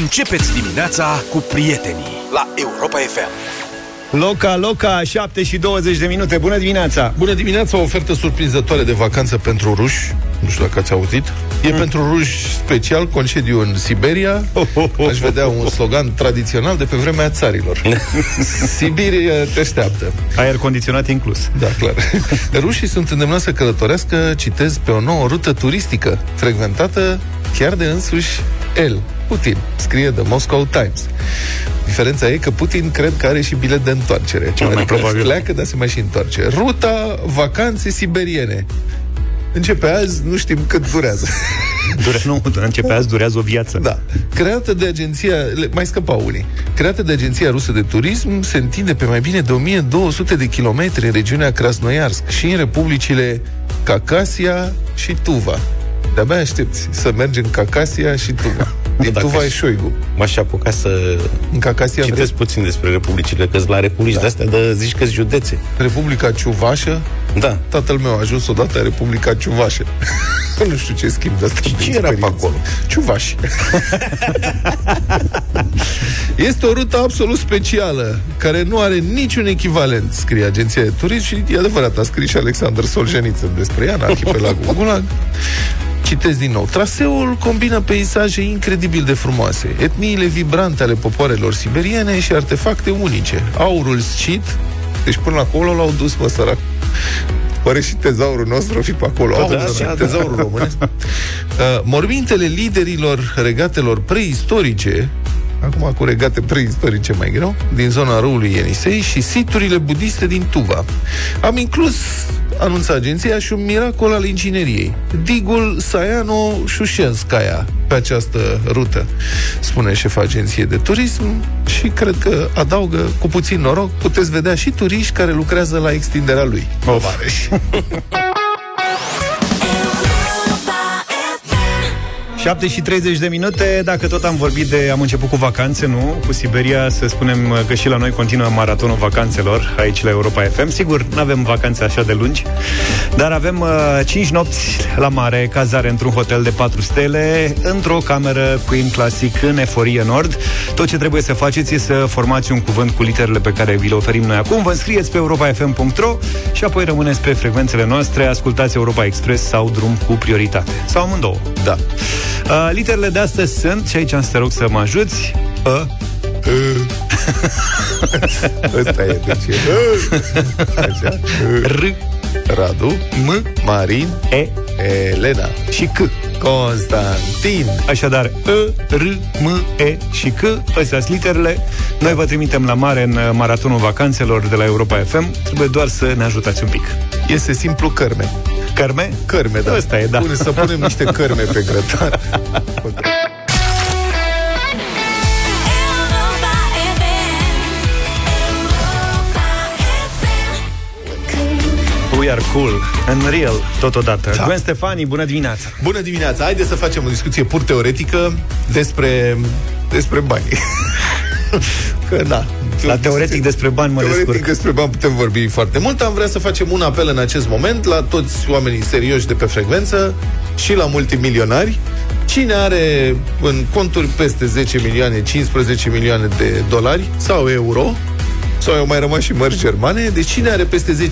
Începeți dimineața cu prietenii la Europa FM. Loca, Loca, 7 și 20 de minute. Bună dimineața! Bună dimineața, o ofertă surprinzătoare de vacanță pentru ruși. Nu știu dacă ați auzit. E mm. pentru ruși special, concediu în Siberia. Aș vedea un slogan tradițional de pe vremea țarilor. Sibiria te așteaptă. Aer condiționat inclus. Da, clar. Rușii sunt îndemnați să călătorească, citez, pe o nouă rută turistică, frecventată chiar de însuși el, Putin, scrie The Moscow Times. Diferența e că Putin cred că are și bilet de întoarcere. Ce mai probabil. Pleacă, dar se mai și întoarce. Ruta vacanțe siberiene. Începe azi, nu știm cât durează. Dure, nu, începe azi, durează o viață. Da. Creată de agenția, mai scăpa unii, creată de agenția rusă de turism, se întinde pe mai bine de 1200 de kilometri în regiunea Krasnoiarsk și în republicile Cacasia și Tuva. De-abia aștepți să mergi în Cacasia și Tuva. Din Tuva e Șoigu. M-aș apuca să în Cacasia citesc vrei? puțin despre republicile, că la republici da. de-astea, de zici că județe. Republica Ciuvașă? Da. Tatăl meu a ajuns odată în Republica Ciuvașă. nu știu ce schimb de asta. Și ce era pe acolo? Ciuvaș. este o rută absolut specială, care nu are niciun echivalent, scrie agenția de turism și e adevărat, a scris și Alexander Solzhenitsyn despre ea în arhipelagul Gulag. Citez din nou. Traseul combină peisaje incredibil de frumoase, etniile vibrante ale popoarelor siberiene și artefacte unice. Aurul scit, deci până acolo l-au dus, mă, sărac. Oare și tezaurul nostru o fi pe acolo? Da, da, da, tezaurul românesc. Uh, mormintele liderilor regatelor preistorice acum cu regate preistorice mai greu, din zona râului Ienisei și siturile budiste din Tuva. Am inclus, anunța agenția, și un miracol al ingineriei. Digul Sayano Shushenskaya pe această rută, spune șefa agenției de turism și cred că adaugă, cu puțin noroc, puteți vedea și turiști care lucrează la extinderea lui. Of. 7 și 30 de minute, dacă tot am vorbit de, am început cu vacanțe, nu? Cu Siberia, să spunem că și la noi continuă maratonul vacanțelor aici la Europa FM. Sigur, nu avem vacanțe așa de lungi, dar avem uh, 5 nopți la mare, cazare într-un hotel de 4 stele, într-o cameră Queen Classic în Eforie Nord. Tot ce trebuie să faceți e să formați un cuvânt cu literele pe care vi le oferim noi acum. Vă înscrieți pe europafm.ro și apoi rămâneți pe frecvențele noastre, ascultați Europa Express sau drum cu prioritate. Sau amândouă. Da. Uh, literele de astăzi sunt, și aici am să te rog să mă ajuți, A, Ăsta e, deci Așa. R, Radu, M, Marin, E Elena și C. Constantin. Așadar, E, R, M, E și C, astea sunt literele. Noi vă trimitem la mare în uh, maratonul vacanțelor de la Europa FM. Trebuie doar să ne ajutați un pic. Este simplu cărme. Cărme? Cărme, da. Ăsta e, da. Pune, să punem niște cărme pe grătar. We are cool and real totodată. Da. Gwen Stefani, bună dimineața! Bună dimineața! Haideți să facem o discuție pur teoretică despre, despre bani. Că da. La teoretic despre bani mă Teoretic descurc. despre bani putem vorbi foarte mult. Am vrea să facem un apel în acest moment la toți oamenii serioși de pe frecvență și la multimilionari. Cine are în conturi peste 10 milioane, 15 milioane de dolari sau euro, sau au mai rămas și mărci germane, deci cine are peste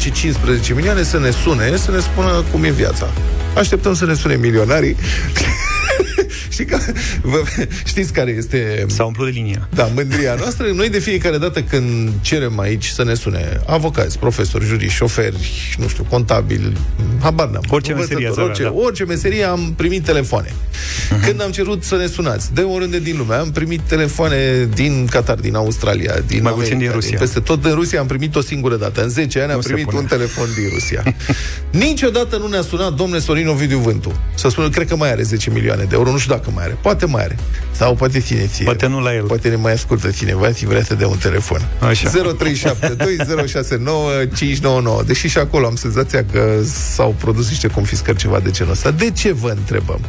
10-15 milioane să ne sune, să ne spună cum e viața. Așteptăm să ne sune milionarii. Știi că, vă, știți care este... S-a umplut de linia. Da, mândria noastră. Noi de fiecare dată când cerem aici să ne sune avocați, profesori, juriști, șoferi, nu știu, contabili, habar n-am. Orice meserie ați orice, avea, da. orice meserie am primit telefoane. Uh-huh. Când am cerut să ne sunați, de oriunde din lume, am primit telefoane din Qatar, din Australia, din Mai America, puțin din Rusia. peste tot din Rusia am primit o singură dată. În 10 ani am se primit pune. un telefon din Rusia. Niciodată nu ne-a sunat domnule Sorin Ovidiu Vântu. Să spună, cred că mai are 10 milioane de euro, nu știu dacă mai are. Poate mai are. Sau poate ține ție. Poate nu la el. Poate ne mai ascultă cineva și vrea să dea un telefon. Așa. 0372069599. Deși și acolo am senzația că s-au produs niște confiscări ceva de genul ăsta. De ce vă întrebăm?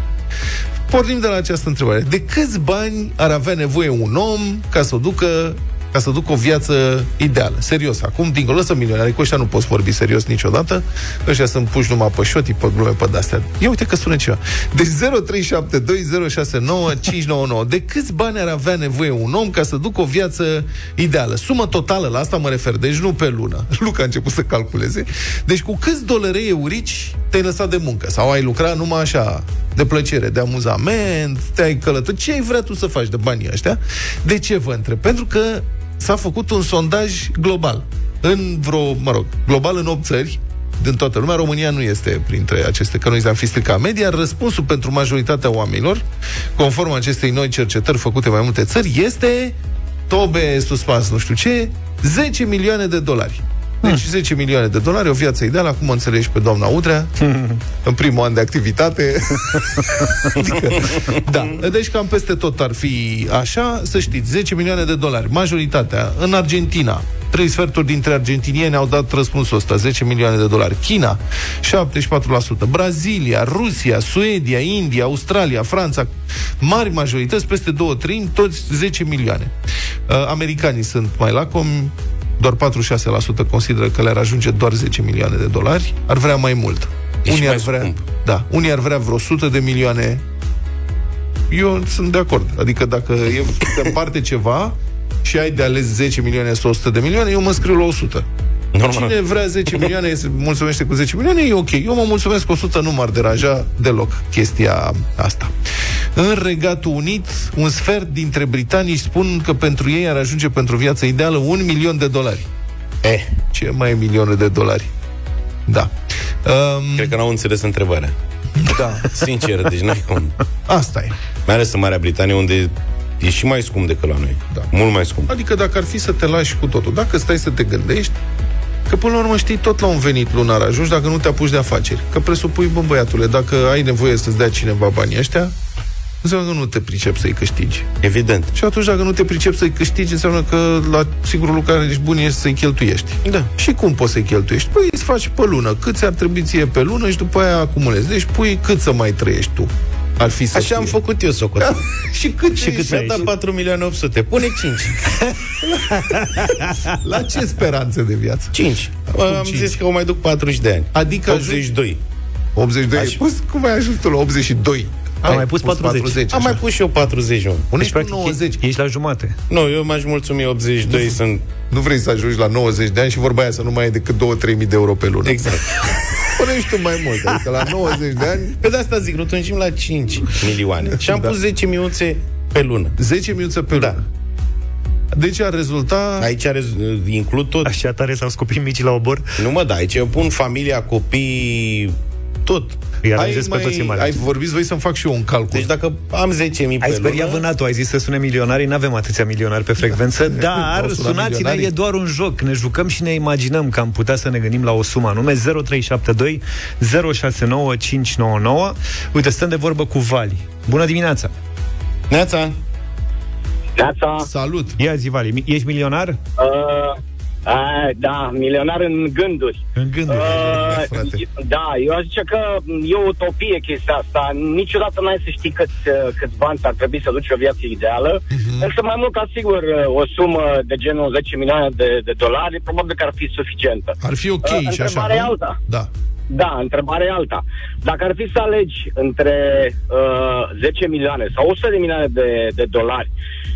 Pornim de la această întrebare. De câți bani ar avea nevoie un om ca să o ducă ca să duc o viață ideală. Serios, acum, dincolo, să milionari, cu ăștia nu poți vorbi serios niciodată. Ăștia sunt puși numai pe șoti, pe glume, pe de-astea. Ia uite că sună ceva. Deci 0372069599. De câți bani ar avea nevoie un om ca să ducă o viață ideală? Sumă totală, la asta mă refer, deci nu pe lună. Luca a început să calculeze. Deci cu câți dolari eurici te-ai lăsat de muncă? Sau ai lucrat numai așa, de plăcere, de amuzament, te-ai călătorit? Ce ai vrea tu să faci de banii ăștia? De ce vă întreb? Pentru că s-a făcut un sondaj global. În vreo, mă rog, global în 8 țări, din toată lumea, România nu este printre aceste, că noi am fi stricat media. Răspunsul pentru majoritatea oamenilor, conform acestei noi cercetări făcute mai multe țări, este tobe suspans, nu știu ce, 10 milioane de dolari. Deci 10 milioane de dolari, o viață ideală, acum înțelegi pe doamna Udrea, în primul an de activitate. adică, da, deci cam peste tot ar fi așa, să știți, 10 milioane de dolari, majoritatea, în Argentina, Trei sferturi dintre argentinieni au dat răspunsul ăsta, 10 milioane de dolari. China, 74%. Brazilia, Rusia, Suedia, India, Australia, Franța, mari majorități, peste două treimi, toți 10 milioane. Uh, americanii sunt mai lacomi, doar 46% consideră că le-ar ajunge doar 10 milioane de dolari, ar vrea mai mult. Deci unii mai ar vrea, scump. da, unii ar vrea vreo 100 de milioane. Eu sunt de acord. Adică dacă e să împarte ceva și ai de ales 10 milioane sau 100 de milioane, eu mă scriu la 100. Normal. Cine vrea 10 milioane, se mulțumește cu 10 milioane, e ok. Eu mă mulțumesc cu 100, nu m-ar deranja deloc chestia asta. În Regatul Unit, un sfert dintre britanici spun că pentru ei ar ajunge pentru viața ideală un milion de dolari. Eh, Ce mai e milioane de dolari? Da. Um, cred că n-au înțeles întrebarea. da. Sincer, deci n-ai cum. Asta e. Mai ales în Marea Britanie, unde e și mai scump decât la noi. Da. Mult mai scump. Adică dacă ar fi să te lași cu totul, dacă stai să te gândești, că până la urmă știi tot la un venit lunar ajungi dacă nu te apuci de afaceri. Că presupui, bă, băiatule, dacă ai nevoie să-ți dea cineva banii ăștia, înseamnă că nu te pricepi să-i câștigi. Evident. Și atunci, dacă nu te pricepi să-i câștigi, înseamnă că la singurul lucru care ești bun este să-i cheltuiești. Da. Și cum poți să-i cheltuiești? Păi îți faci pe lună. Cât ți-ar trebui ție pe lună și după aia acumulezi. Deci pui cât să mai trăiești tu. Ar fi să Așa fie. am făcut eu, socotul. și cât, Și cât Mi-a ai dat ieșit? 4 milioane 800. Pune 5. La ce speranțe de viață? 5. Acum Am cinci. zis că o mai duc 40 de ani. Adică ajung- 82. 82 ai Aș- pus? Cum ai ajuns tu la 82? Am mai pus 40. Am mai pus și eu 41. Unde Deci, ești cu practic, 90? ești la jumate. Nu, eu m-aș mulțumi 82, sunt... Nu vrei să ajungi la 90 de ani și vorba aia să nu mai ai decât 2-3 mii de euro pe lună. Exact. Pune tu mai mult, adică la 90 de ani, Pe de asta zic, rotunjim la 5 milioane. Și am Da. pus 10 minuțe pe lună. 10 minute pe Da. lună. Deci ar rezulta... Aici are, includ tot. Așa tare s-au scopit mici la obor. Nu mă, da, aici eu pun familia, copii, tot. Îi ai, aranjez pe toți în mare. ai vorbit voi să-mi fac și eu un calcul. Deci dacă am 10.000 Ai pe speriat lună... vânatul, ai zis să sune milionarii, nu avem atâția milionari pe frecvență, dar Au sunat sunați-ne, milionarii. e doar un joc. Ne jucăm și ne imaginăm că am putea să ne gândim la o sumă anume 0372 069599. Uite, stăm de vorbă cu Vali. Bună dimineața! Neața, Neața, Salut! Ia zi, Vali, mi- ești milionar? uh, a, da, milionar în gânduri. În gânduri. Uh, frate. da, eu aș zice că e o utopie chestia asta. Niciodată n-ai să știi câți, uh, câți bani ar trebui să duci o viață ideală. Uh-huh. Însă mai mult ca sigur uh, o sumă de genul 10 milioane de, de dolari probabil că ar fi suficientă. Ar fi ok Uh, și așa, întrebarea e nu? alta. Da. Da, întrebarea e alta. Dacă ar fi să alegi între uh, 10 milioane sau 100 de milioane de, de dolari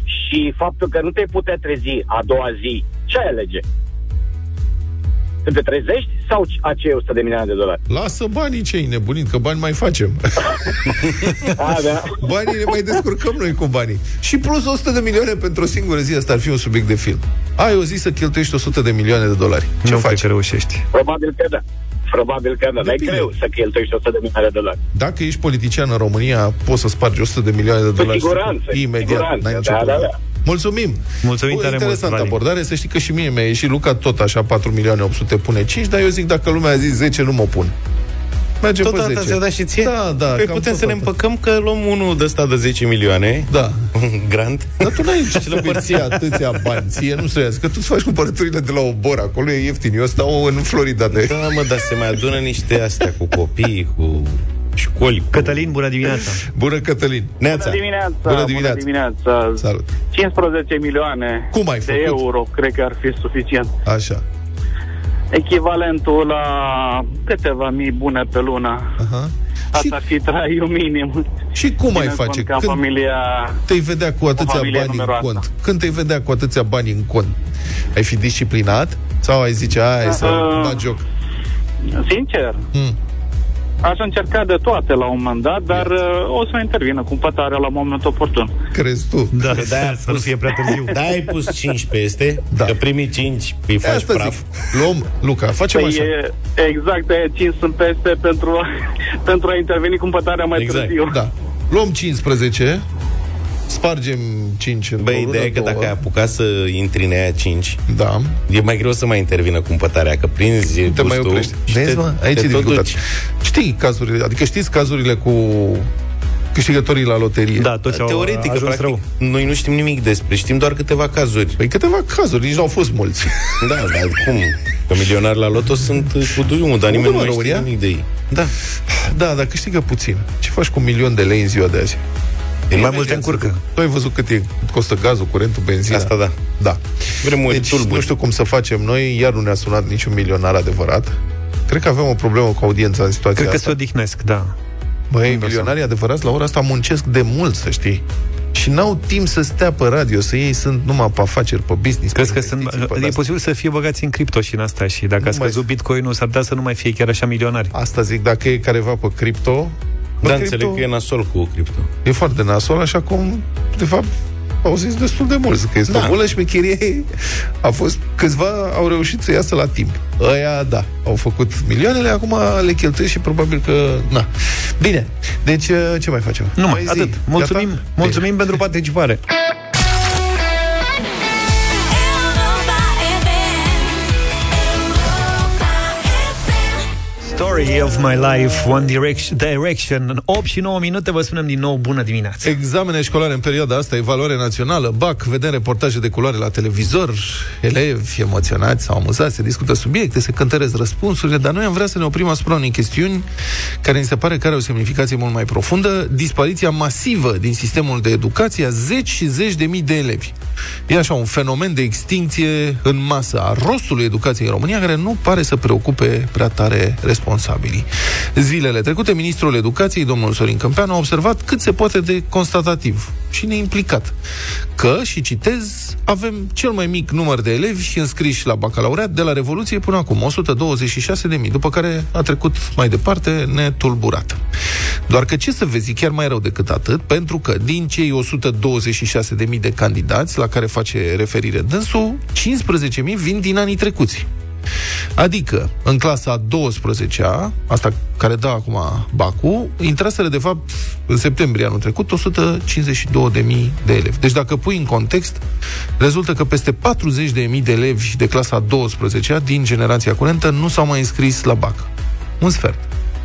și faptul că nu te putea trezi a doua zi, ce ai alege? Să te trezești sau acei 100 de milioane de dolari? Lasă banii cei nebunit, că bani mai facem. A, da. banii ne mai descurcăm noi cu banii. Și plus 100 de milioane pentru o singură zi, asta ar fi un subiect de film. Ai o zi să cheltuiești 100 de milioane de dolari. Ce nu faci? cred că reușești. Probabil că da. Probabil că da. Dar e Depinde. greu să cheltuiești 100 de milioane de dolari. Dacă ești politician în România, poți să spargi 100 de milioane de dolari. siguranță, Imediat. siguranță, N-ai nicio da, da, problemă. da. Mulțumim! Mulțumim Bă, tare mult, interesantă Vali. abordare. Să știi că și mie mi-a ieșit Luca tot așa 4 milioane 800 pune 5, dar eu zic dacă lumea a zis 10, nu mă pun. Mergem tot pe atâta 10. ți-a dat și ție? Da, da. Păi cam putem tot să ne atât. împăcăm că luăm unul de ăsta de 10 milioane, Da. un grant, Dar tu n-ai ce să ție atâția bani. Ție nu se că tu îți faci cumpărăturile de la obor. Acolo e ieftin. Eu stau în Florida de... Da, mă, dar se mai adună niște astea cu copii, cu școli. cu- Cătălin, bună dimineața! Bună, Cătălin! Neața. Bună dimineața! Bună dimineața. Bună dimineața! Salut! 15 milioane Cum ai de făcut? euro, cred că ar fi suficient. Așa. Echivalentul la câteva mii bune pe lună. Aha. Asta Și, ar fi traiul minim. și cum ai Ținând face? cont Că în Când familia... te-ai vedea cu atâția familie bani în numeroasă. cont? Când te-ai vedea cu atâția bani în cont? Ai fi disciplinat? Sau ai zice, hai să Uh, bat joc? Sincer, Hmm. Aș încerca de toate la un moment dat, dar uh, o să intervină cu pătarea la momentul oportun. Crezi tu? Da, Că de-aia să nu fie prea târziu. Da, ai pus 5 peste, Da. da. că primii 5 îi faci Asta praf. zic. Luăm, Luca, facem Păi așa. e, exact, de 5 sunt peste pentru, pentru a interveni cu pătarea mai Exact. târziu. Da. Luăm 15, spargem 5 în Băi, ideea e că dacă ai apucat să intri în aia 5, Da. e mai greu să mai intervină cumpătarea, că prinzi Nu te mai gustul oprești. și Vezi, te, mă? Aici te e tot dificultate. duci. Știi cazurile, adică știți cazurile cu câștigătorii la loterie? Da, toți au Teoretic, că ajuns practic, rău. noi nu știm nimic despre, știm doar câteva cazuri. Păi câteva cazuri, nici n-au fost mulți. Da, dar cum? Că milionari la loto sunt cu duiumul, dar nimeni Unde, nu mă, mai știe România? nimic de ei. Da. Da, dar câștigă puțin. Ce faci cu un milion de lei în ziua de azi? E Mai multe încurcă. Tu ai văzut cât, e, cât costă gazul, curentul, benzina? Asta da. Da. Vremuri Deci tulburi. nu știu cum să facem noi, iar nu ne-a sunat niciun milionar adevărat. Cred că avem o problemă cu audiența în situația Cred că se asta. odihnesc, da. Băi, milionarii adevărați la ora asta muncesc de mult, să știi. Și n-au timp să stea pe radio, să ei sunt numai pe afaceri, pe business. Crezi pe că sunt, investiții, pe e de-astea. posibil să fie băgați în cripto și în asta și dacă a Nu scăzut mai- bitcoinul, s-ar putea să nu mai fie chiar așa milionari. Asta zic, dacă e careva pe cripto... Da, pe înțeleg că e nasol cu cripto. e foarte nasol, așa cum, de fapt, au zis destul de mulți, că este da. o bulă șmecherie. A fost, câțiva au reușit să iasă la timp. Ăia, da, au făcut milioanele, acum le cheltuie și probabil că, na. Bine, deci ce mai facem? Nu mai, Mai zi. atât. Mulțumim, Gata? mulțumim pentru participare. Europa FM. Europa FM. Story of my life, One Direction, Direction. În 8 și 9 minute vă spunem din nou bună dimineața. Examene școlare în perioada asta, evaluare națională, BAC, vedem reportaje de culoare la televizor, elevi emoționați sau amuzați, se discută subiecte, se cântăresc răspunsurile, dar noi am vrea să ne oprim asupra unei chestiuni care ni se pare că are o semnificație mult mai profundă, dispariția masivă din sistemul de educație a zeci și zeci de mii de elevi. E așa un fenomen de extinție în masă a rostului educației în România, care nu pare să preocupe prea tare responsabilii. Zilele trecute, ministrul educației, domnul Sorin Câmpeanu, a observat cât se poate de constatativ și neimplicat că, și citez, avem cel mai mic număr de elevi înscriși la bacalaureat de la Revoluție până acum, 126.000, după care a trecut mai departe netulburat. Doar că ce să vezi, e chiar mai rău decât atât, pentru că din cei 126.000 de candidați la care face referire dânsul, 15.000 vin din anii trecuți. Adică, în clasa a 12-a, asta care dă acum Bacu, intraseră, de fapt, în septembrie anul trecut, 152.000 de elevi. Deci, dacă pui în context, rezultă că peste 40.000 de elevi de clasa a 12-a din generația curentă nu s-au mai înscris la BAC. Un sfert.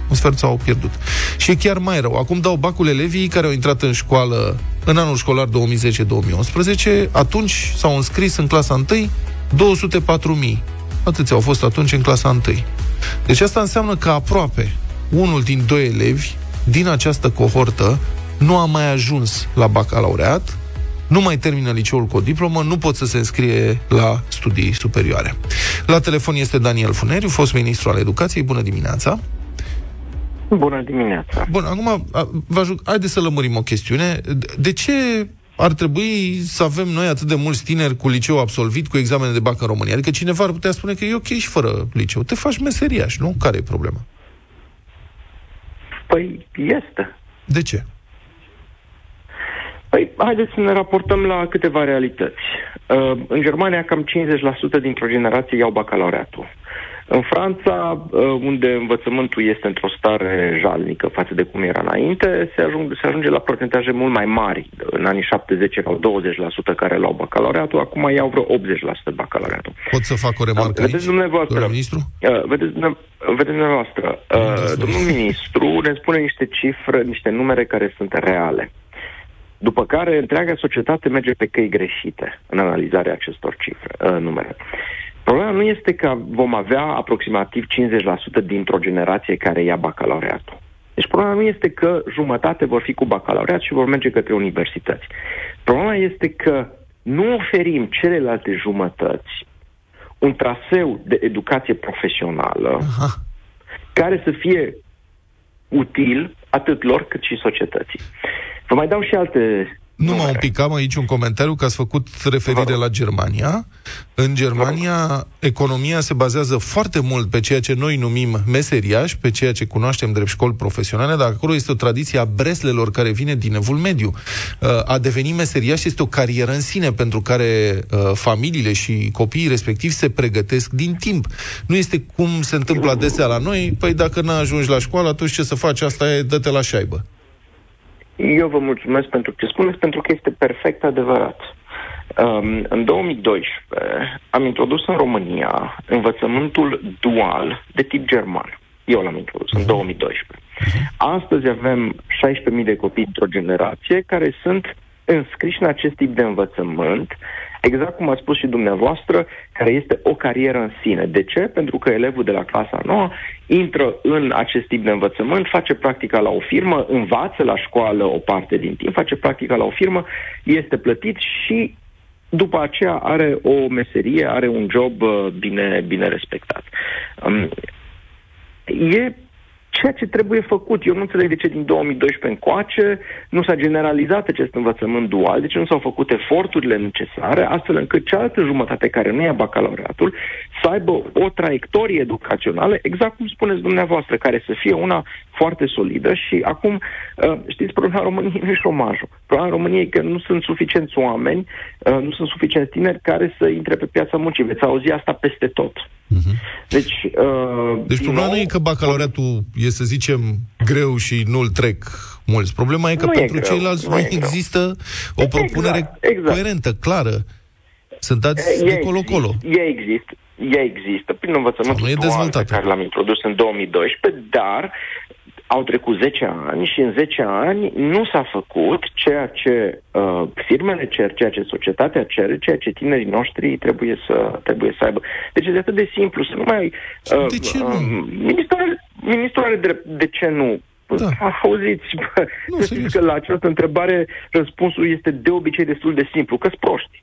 Un sfert s-au pierdut. Și e chiar mai rău. Acum dau bacul elevii care au intrat în școală în anul școlar 2010-2011. Atunci s-au înscris în clasa 1 204.000. Atâția au fost atunci în clasa 1. Deci asta înseamnă că aproape unul din doi elevi din această cohortă nu a mai ajuns la bacalaureat, nu mai termină liceul cu o diplomă, nu pot să se înscrie la studii superioare. La telefon este Daniel Funeriu, fost ministru al educației. Bună dimineața! Bună dimineața! Bun, acum a, vă ajut, haideți să lămurim o chestiune. De- De ce ar trebui să avem noi atât de mulți tineri cu liceu absolvit, cu examene de bac în România? Adică cineva ar putea spune că e ok și fără liceu. Te faci meseriaș, nu? Care e problema? Păi este. De ce? Păi, haideți să ne raportăm la câteva realități. Uh, în Germania, cam 50% dintr-o generație iau bacalaureatul. În Franța, uh, unde învățământul este într-o stare jalnică față de cum era înainte, se, ajung, se ajunge la procentaje mult mai mari. În anii 70 erau 20% care luau bacalaureatul, acum iau vreo 80% bacalaureatul. Pot să fac o remarcă Vedeți aici, dumneavoastră. domnule ministru? Uh, vedeți, dumneavoastră- vedeți dumneavoastră, uh, Dați-vă. domnul ministru ne spune niște cifre, niște numere care sunt reale. După care întreaga societate merge pe căi greșite în analizarea acestor cifre, uh, numere. Problema nu este că vom avea aproximativ 50% dintr-o generație care ia bacalaureatul. Deci problema nu este că jumătate vor fi cu bacalaureat și vor merge către universități. Problema este că nu oferim celelalte jumătăți un traseu de educație profesională Aha. care să fie util atât lor cât și societății. Vă mai dau și alte Nu mă numere. un pic, am aici un comentariu că ați făcut referire la Germania. În Germania, economia se bazează foarte mult pe ceea ce noi numim meseriaș, pe ceea ce cunoaștem drept școli profesionale, dar acolo este o tradiție a breslelor care vine din evul mediu. Uh, A deveni meseriaș este o carieră în sine pentru care uh, familiile și copiii respectivi se pregătesc din timp. Nu este cum se întâmplă adesea la noi, păi dacă n-a ajungi la școală, atunci ce să faci? Asta e, dă-te la șaibă. Eu vă mulțumesc pentru ce spuneți, pentru că este perfect adevărat. Um, în 2012 am introdus în România învățământul dual de tip german. Eu l-am introdus în 2012. Astăzi avem 16.000 de copii într-o generație care sunt înscriși în acest tip de învățământ, exact cum ați spus și dumneavoastră, care este o carieră în sine. De ce? Pentru că elevul de la clasa 9 intră în acest tip de învățământ, face practica la o firmă, învață la școală o parte din timp, face practica la o firmă, este plătit și după aceea are o meserie, are un job uh, bine, bine respectat. Um, e ceea ce trebuie făcut. Eu nu înțeleg de ce din 2012 încoace nu s-a generalizat acest învățământ dual, de ce nu s-au făcut eforturile necesare, astfel încât cealaltă jumătate care nu ia bacalaureatul să aibă o traiectorie educațională, exact cum spuneți dumneavoastră, care să fie una foarte solidă și acum, uh, știți, problema României nu e șomajul. Problema României e că nu sunt suficienți oameni, uh, nu sunt suficienți tineri care să intre pe piața muncii. Veți auzi asta peste tot. Deci, uh, Deci din problema nou, nu e că bacalaureatul e, să zicem, greu și nu-l trec mulți. Problema e că Nu e pentru greu, ceilalți nu nu e greu. există o Exact, propunere exact. coerentă, clară. Sunt dați E- de ea colo-colo. Exist, ea există, ea există prin învățământul Sau nu e dual pe dezvoltată. care l-am introdus în 2012, dar au trecut 10 ani și în 10 ani nu s-a făcut ceea ce uh, firmele cer, ceea ce societatea cere, ceea ce tinerii noștri trebuie să, trebuie să aibă. Deci este atât de simplu, să nu mai... Uh, De ce nu? Uh, ministrul, are, ministrul are drept, de ce nu? Da. Auziți, bă, Nu, să serios. știți că la această întrebare răspunsul este de obicei destul de simplu, că-s proști.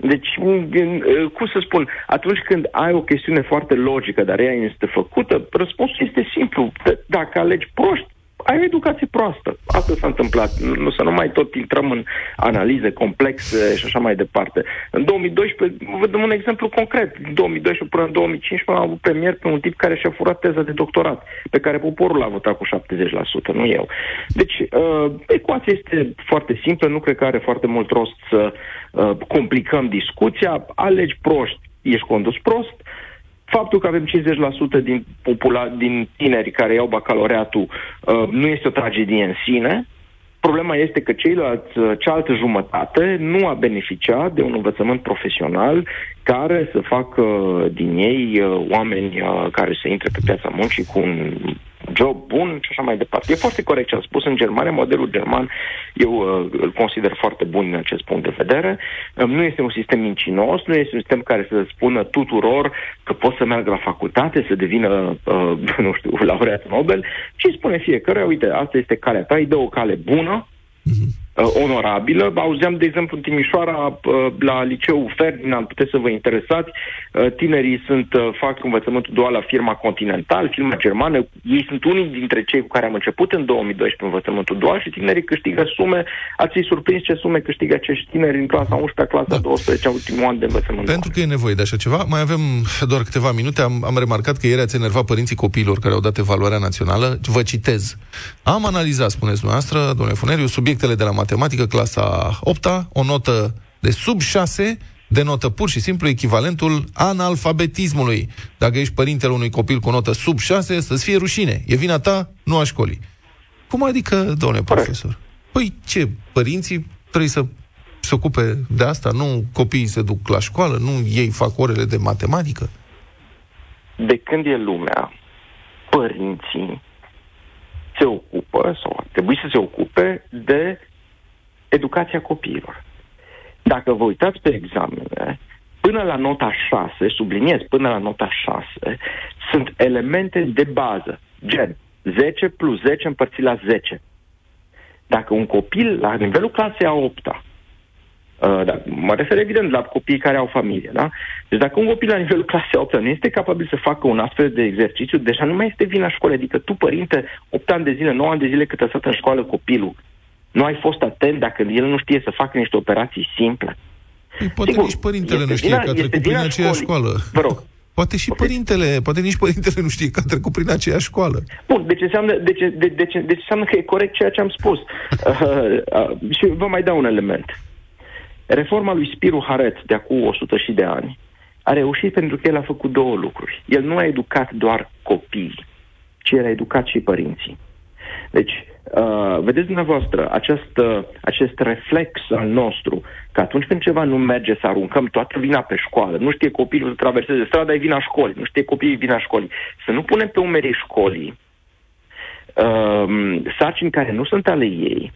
Deci, în- cum să spun, atunci când ai o chestiune foarte logică, dar ea este făcută, răspunsul este simplu. D- Dacă alegi proști, ai o educație proastă. Asta s-a întâmplat. Nu, nu să nu mai tot intrăm în analize complexe și așa mai departe. În 2012, vă dăm un exemplu concret. În 2012 până în 2015 am avut premier pe un tip care și-a furat teza de doctorat, pe care poporul a votat cu 70%, nu eu. Deci, uh, ecuația este foarte simplă, nu cred că are foarte mult rost să uh, complicăm discuția. Alegi proști, ești condus prost. Faptul că avem 50% din, popula- din tineri care iau bacalaureatul uh, nu este o tragedie în sine. Problema este că ceilalți, uh, cealaltă jumătate nu a beneficiat de un învățământ profesional care să facă din ei uh, oameni uh, care să intre pe piața muncii cu un job bun și așa mai departe. E foarte corect ce am spus. În Germania, modelul german, eu uh, îl consider foarte bun din acest punct de vedere. Uh, nu este un sistem mincinos, nu este un sistem care să spună tuturor că pot să meargă la facultate, să devină, uh, nu știu, laureat Nobel, ci spune fiecare, uite, asta este calea ta, îi dă o cale bună, uh, onorabilă. Auzeam, de exemplu, în Timișoara, uh, la liceul Ferdinand, puteți să vă interesați, uh, tinerii sunt, uh, fac învățământul dual la firma Continental, firma germană. Ei sunt unii dintre cei cu care am început în 2012 învățământul dual și tinerii câștigă sume. Ați fi surprins ce sume câștigă acești tineri în clasa 11 clasa Da. 12 ultimul an de învățământ dual. Pentru că e nevoie de așa ceva. Mai avem doar câteva minute. Am, am remarcat că ieri ați enervat părinții copiilor care au dat evaluarea națională. Vă citez. Am analizat, spuneți dumneavoastră, domnule Funeriu, subiectele de la matematică, clasa 8 o notă de sub 6 denotă pur și simplu echivalentul analfabetismului. Dacă ești părintele unui copil cu o notă sub 6, să-ți fie rușine. E vina ta, nu a școlii. Cum adică, domnule profesor? Păi ce, părinții trebuie să se ocupe de asta, nu copiii se duc la școală, nu ei fac orele de matematică. de când e lumea, părinții se ocupă sau ar trebui să se ocupe de educația copiilor. Dacă vă uitați pe examene, până la nota 6, subliniez, până la nota 6, sunt elemente de bază, gen 10 plus 10 împărțit la 10. Dacă un copil la nivelul clasei a 8 -a, Uh, da, mă refer evident la copiii care au familie, da? Deci dacă un copil la nivelul clasei 8 nu este capabil să facă un astfel de exercițiu, deja nu mai este vina școlii. Adică tu, părinte, 8 ani de zile, 9 ani de zile cât a stat în școală copilul, nu ai fost atent dacă el nu știe să facă niște operații simple. Păi, poate Sigur, nici părintele este nu știe vina- că a este trecut prin vina aceeași școlii. școală. Vă rog. Poate și Poftim. părintele, poate nici părintele nu știe că a trecut prin aceeași școală. Bun, deci înseamnă, deci, de, deci, deci înseamnă că e corect ceea ce am spus. Uh, uh, și vă mai dau un element. Reforma lui Spiru Haret de acum 100 și de ani a reușit pentru că el a făcut două lucruri. El nu a educat doar copiii, ci el a educat și părinții. Deci, uh, vedeți dumneavoastră, acest, uh, acest reflex al nostru, că atunci când ceva nu merge să aruncăm toată vina pe școală, nu știe copilul să traverseze strada, e vina școlii, nu știe copiii, e vina școlii. Să nu punem pe umerii școlii uh, sarcini care nu sunt ale ei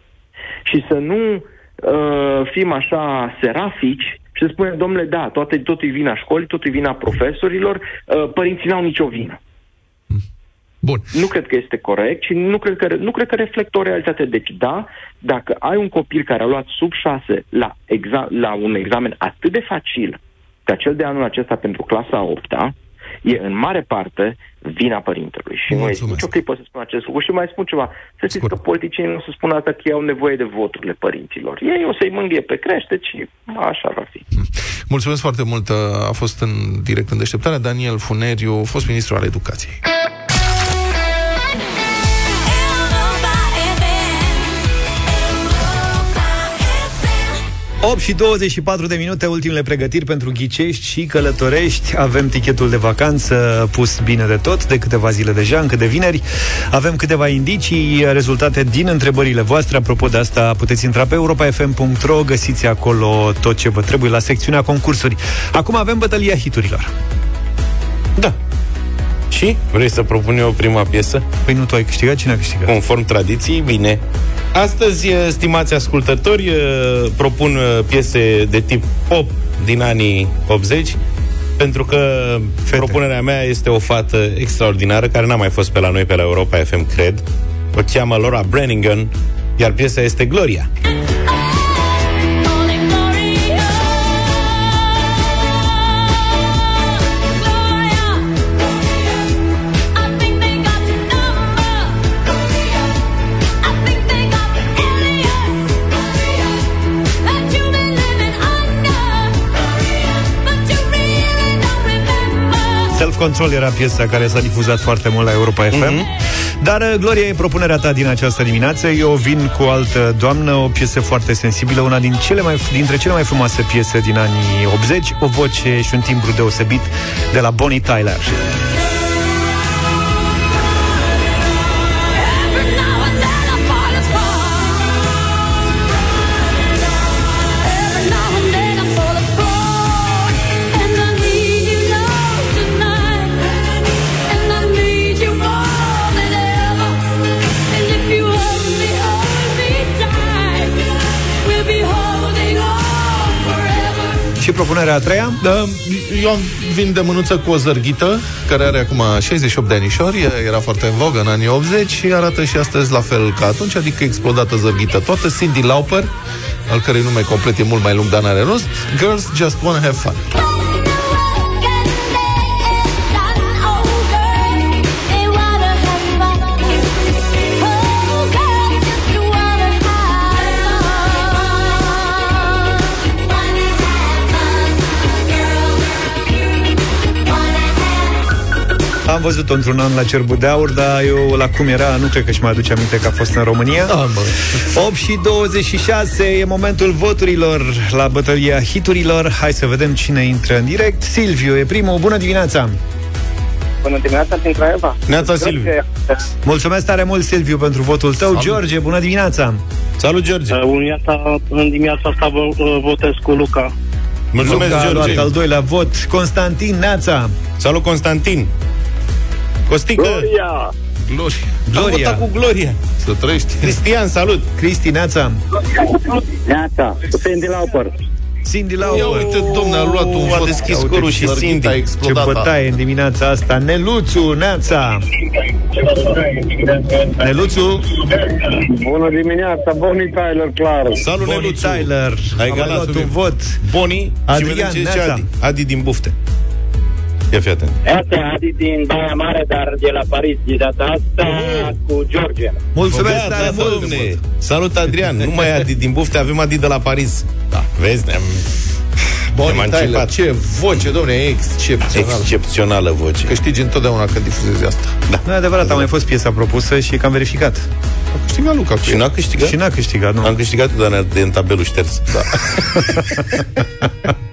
și să nu uh, fim așa serafici și să spunem, domnule, da, toate, totul e vina școlii, totul e vina profesorilor, uh, părinții n-au nicio vină. Bun. Nu cred că este corect și nu cred că, nu cred că reflectă o realitate. Deci, da, dacă ai un copil care a luat sub 6 la, exa- la un examen atât de facil ca cel de anul acesta pentru clasa 8 e în mare parte vina părintelui. Și nu este Mulțumesc. nicio clipă să spun acest lucru. Și mai spun ceva. Să știți Scurt. că politicienii nu o să spună asta că ei au nevoie de voturile părinților. Ei o să-i mânghie pe crește și așa va fi. Mulțumesc foarte mult. A fost în direct în deșteptarea Daniel Funeriu, fost ministru al educației. 8 și 24 de minute, ultimele pregătiri pentru ghicești și călătorești. Avem tichetul de vacanță pus bine de tot, de câteva zile deja, încă de vineri. Avem câteva indicii, rezultate din întrebările voastre. Apropo de asta, puteți intra pe europafm.ro, găsiți acolo tot ce vă trebuie la secțiunea concursuri. Acum avem bătălia hiturilor. Da. Și? Vrei să propun eu prima piesă? Păi nu tu ai câștigat? Cine a câștigat? Conform tradiției, bine. Astăzi, eh, stimați ascultători, eh, propun eh, piese de tip pop din anii 80, pentru că Fete. propunerea mea este o fată extraordinară, care n-a mai fost pe la noi, pe la Europa FM, cred. O cheamă Laura Brannigan, iar piesa este Gloria. Only remember. Self-Control era piesa care s-a difuzat foarte mult la Europa FM. Dar, uh, Gloria, e propunerea ta din această dimineață. Eu vin cu o altă doamnă, o piesă foarte sensibilă, una din cele mai, dintre cele mai frumoase piese din anii 80, o voce și un timbru deosebit de la Bonnie Tyler. Propunerea a treia? Da, eu am vin de mânuță cu o zărghită, care are acum 68 de anișori, era foarte în vogă în anii 80 și arată și astăzi la fel ca atunci, adică explodată zărghită toată, Cindy Lauper, al cărei nume complet e mult mai lung, dar n-are rost, Girls Just Wanna Have Fun. Am văzut-o într-un an la Cerbul de Aur, dar eu la cum era, nu cred că și mai aduce aminte că a fost în România. Da, mă. 8 și 26 e momentul voturilor la bătălia hiturilor. Hai să vedem cine intră în direct. Silviu e primul. Bună dimineața! Bună dimineața din Craiova. Neața, Silviu. Mulțumesc tare mult, Silviu, pentru votul tău. Salut. George, bună dimineața! Salut, George! În dimineața, în dimineața asta vă, uh, votez cu Luca. Mulțumesc, Luca a luat George! al doilea vot. Constantin Neața. Salut, Constantin! Costică! Gloria! Gloria. Am Gloria. votat cu Gloria! Să trăiești. Cristian, salut! Cristi Neața. Neața, Sandy Lauper. Cindy Ia Lauper. uite, domne, a luat un A vot. deschis Ia uite, corul și Lărghita Cindy. a Ce explodat. bătaie în dimineața asta. Neluțu, Neața. Neluțu, Bună dimineața, Bonnie Tyler, clar. Salut, Bonnie Neluțu. Tyler. Ai Am egalat luat un subiect. vot. Boni Adrian, și vedem ce zice neața. Adi. Adi din Bufte. Ia fi atent. Asta Adi din Baia Mare, dar de la Paris de data asta cu George. Mulțumesc da, tare da, mult. domne. Salut, Adrian. Nu mai e Adi din Bufte, avem Adi de la Paris. Da, vezi, ne-am Bonnie Ne-am Tyler, emancipat. ce voce, domne, e excepțional. excepțională voce. Câștigi întotdeauna când difuzezi asta. Nu e adevărat, a mai fost piesa propusă și că am verificat. A câștigat Luca cu Și ea. n-a câștigat? Și n-a câștigat, nu. Am câștigat, dar ne-a- de în tabelul șters. Da.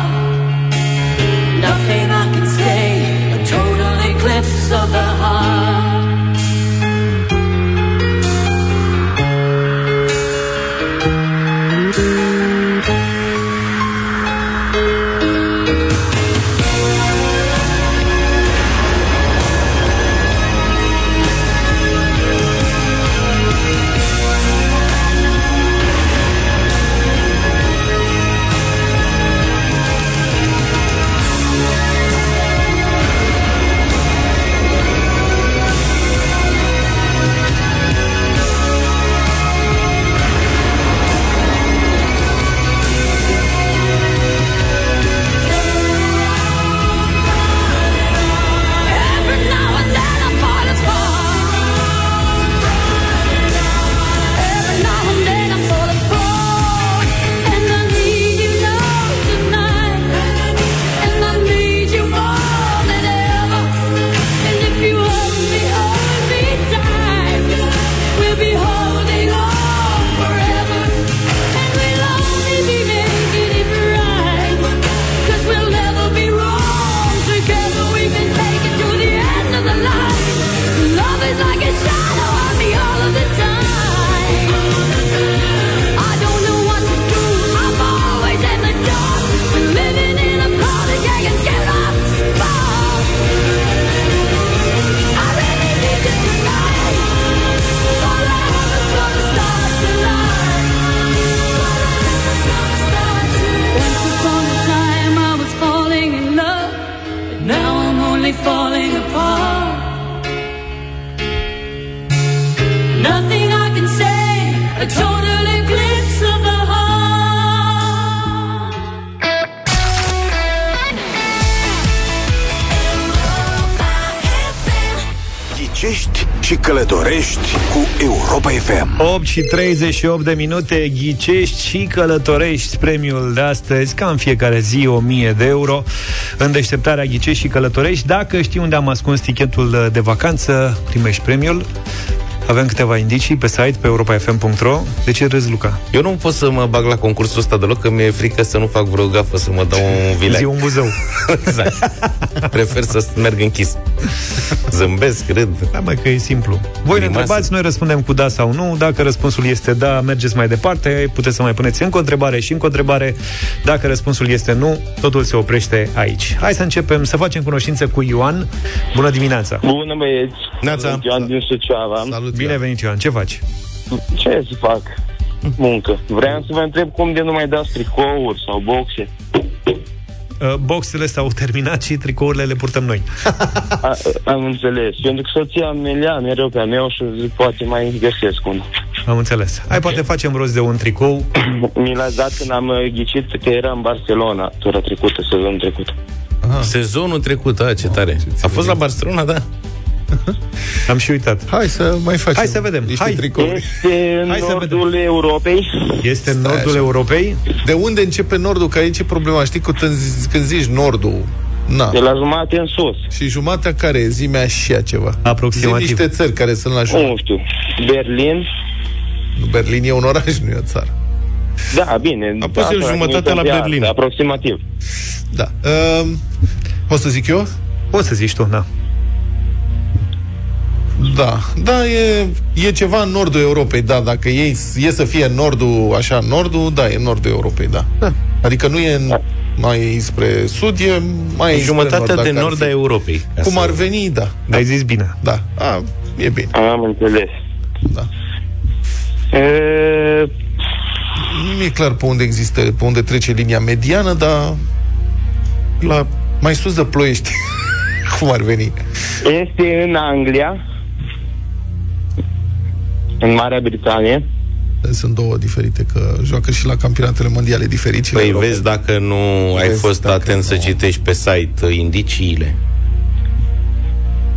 Ghicești și și călătorești cu Europa FM. 8 și 38 de minute Ghicești și călătorești Premiul de astăzi Ca în fiecare zi 1000 de euro În deșteptarea Ghicești și călătorești Dacă știi unde am ascuns tichetul de vacanță Primești premiul avem câteva indicii pe site, pe europafm.ro De ce râzi, Luca? Eu nu pot să mă bag la concursul ăsta deloc, că mi-e frică să nu fac vreo gafă, să mă dau un vileac. Zi un buzău exact. Prefer să merg închis. Zâmbesc, râd. Da, mai că e simplu. Voi ne Grimasă. întrebați, noi răspundem cu da sau nu. Dacă răspunsul este da, mergeți mai departe. Puteți să mai puneți încă o întrebare și încă o întrebare. Dacă răspunsul este nu, totul se oprește aici. Hai să începem să facem cunoștință cu Ioan. Bună dimineața! Bună băieți! Neața. Sunt Ioan din Suceava. Salut, Bine venit, Ioan. Ce faci? Ce să fac? Muncă. Vreau să vă întreb cum de nu mai dați tricouri sau boxe. Uh, boxele s-au terminat și tricourile le purtăm noi. A, am înțeles. Pentru că soția mea lea mereu pe-a meu și zic, poate mai găsesc unul. Am înțeles. Hai, poate facem rost de un tricou. Mi l-a dat când am uh, ghicit că era în Barcelona tura trecută, sezonul trecut. Sezonul trecut, a, ce tare. A fost la Barcelona, da? Am și uitat. Hai să mai facem Hai să vedem. niște Hai. tricouri. Este în Hai să nordul Europei. Este în Stai nordul așa. Europei? De unde începe nordul? Că aici e problema. Știi că când zici, când zici nordul, na. De la jumate în sus. Și jumatea care e? Zi mi și ea ceva. Aproximativ. Zi niște țări care sunt la jumătate. Nu știu. Berlin. Berlin e un oraș, nu e o țară. Da, bine. A pus el Asta, jumătatea la de asta, Berlin. Aproximativ. Da. Uh, poți să zic eu? Poți să zici tu, da. Da, da, e, e ceva în nordul Europei, da, dacă ei e să fie în nordul, așa, în nordul, da, e în nordul Europei, da. da. Adică nu e în, mai spre sud, e mai spre Jumătatea nord, de dacă ar nord fi. a Europei. Ca Cum să- ar veni, da. Da, Ai zis bine. da. A, e bine. Am înțeles. Da. E, Nu mi-e clar pe unde există, pe unde trece linia mediană, dar la mai sus de ploiești. Cum ar veni? Este în Anglia, în Marea Britanie. Sunt două diferite, că joacă și la campionatele mondiale diferite. și la Păi Europa. vezi dacă nu ai Vezi fost dacă atent să nu. citești pe site uh, indiciile.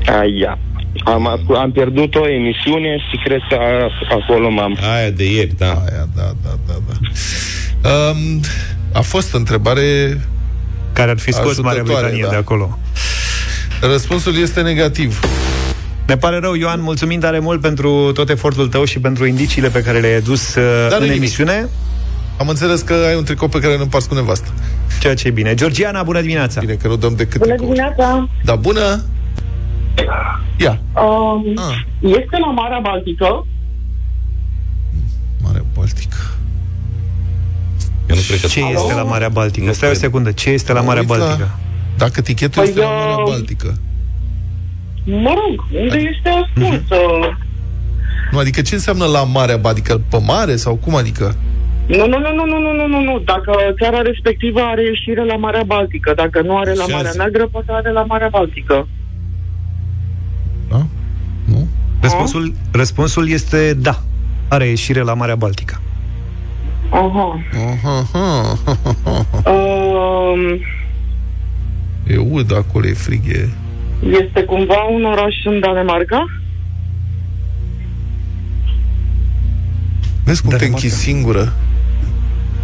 Aia. Am, ascult- am pierdut o emisiune și cred că a- acolo m-am... Aia de ieri, da. Aia, da, da, da, da. Um, a fost întrebare Care ar fi scos Marea Ajutătoare, Britanie da. de acolo. Răspunsul este negativ. Ne pare rău, Ioan, mulțumim tare mult pentru tot efortul tău și pentru indiciile pe care le-ai adus uh, Dar în nu nimic. emisiune, Am înțeles că ai un tricou pe care nu împarți cu nevastă. ceea ce e bine. Georgiana, bună dimineața! Bine că nu dăm decât Bună tricouri. dimineața! Da, bună! Ia, Um, Ah. Este la Marea Baltică? Mare Baltică. Eu nu cred că Ce este la Marea Baltică? Nu Stai o cred. secundă, ce este la Mă Marea uit la- Baltică? Dacă tichetul Păi, este la uh, Marea Baltică. Mă rog, unde este ascunsă? Nu, adică ce înseamnă la Marea Baltică? Pe mare sau cum adică? Nu, nu, nu, nu, nu, nu, nu, nu, nu. Dacă țara respectivă are ieșire la Marea Baltică, dacă nu are la Ce Marea azi? Neagră, poate are la Marea Baltică. Da? Nu? Răspunsul, răspunsul este da. Are ieșire la Marea Baltică. Aha. Aha, aha, aha. Um, E ud acolo, e frig, e... este cumva un oraș în Danemarca? Vezi cum te Danemarca. închizi singură?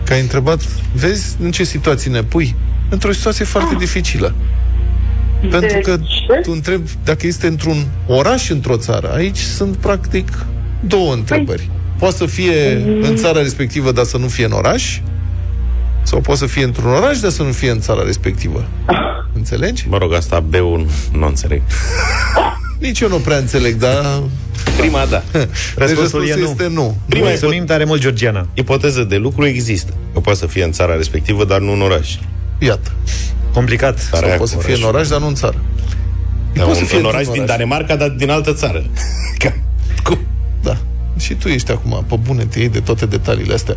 Că ai întrebat, vezi în ce situații ne pui? Într-o situație foarte dificilă. Pentru De că ce? tu întrebi dacă este într-un oraș într-o țară. Aici sunt practic două întrebări. Poate să fie în țara respectivă, dar să nu fie în oraș? Sau poate să fie într-un oraș, dar să nu fie în țara respectivă. Înțelegi? Mă rog, asta B1 nu înțeleg. Nici eu nu prea înțeleg, dar... Prima, da. Deci Răspunsul e nu. este nu. Prima Mulțumim tare mult, Georgiana. Ipoteză de lucru există. Că poate să fie în țara respectivă, dar nu în oraș. Iată. Complicat. Sau Aia poate să cu fie în orașul. oraș, dar nu în țară. Da, poate un, să fie în oraș într-un din oraș. Danemarca, dar din altă țară. Că, cum? Da. Și tu ești acum, pe bune, te iei de toate detaliile astea.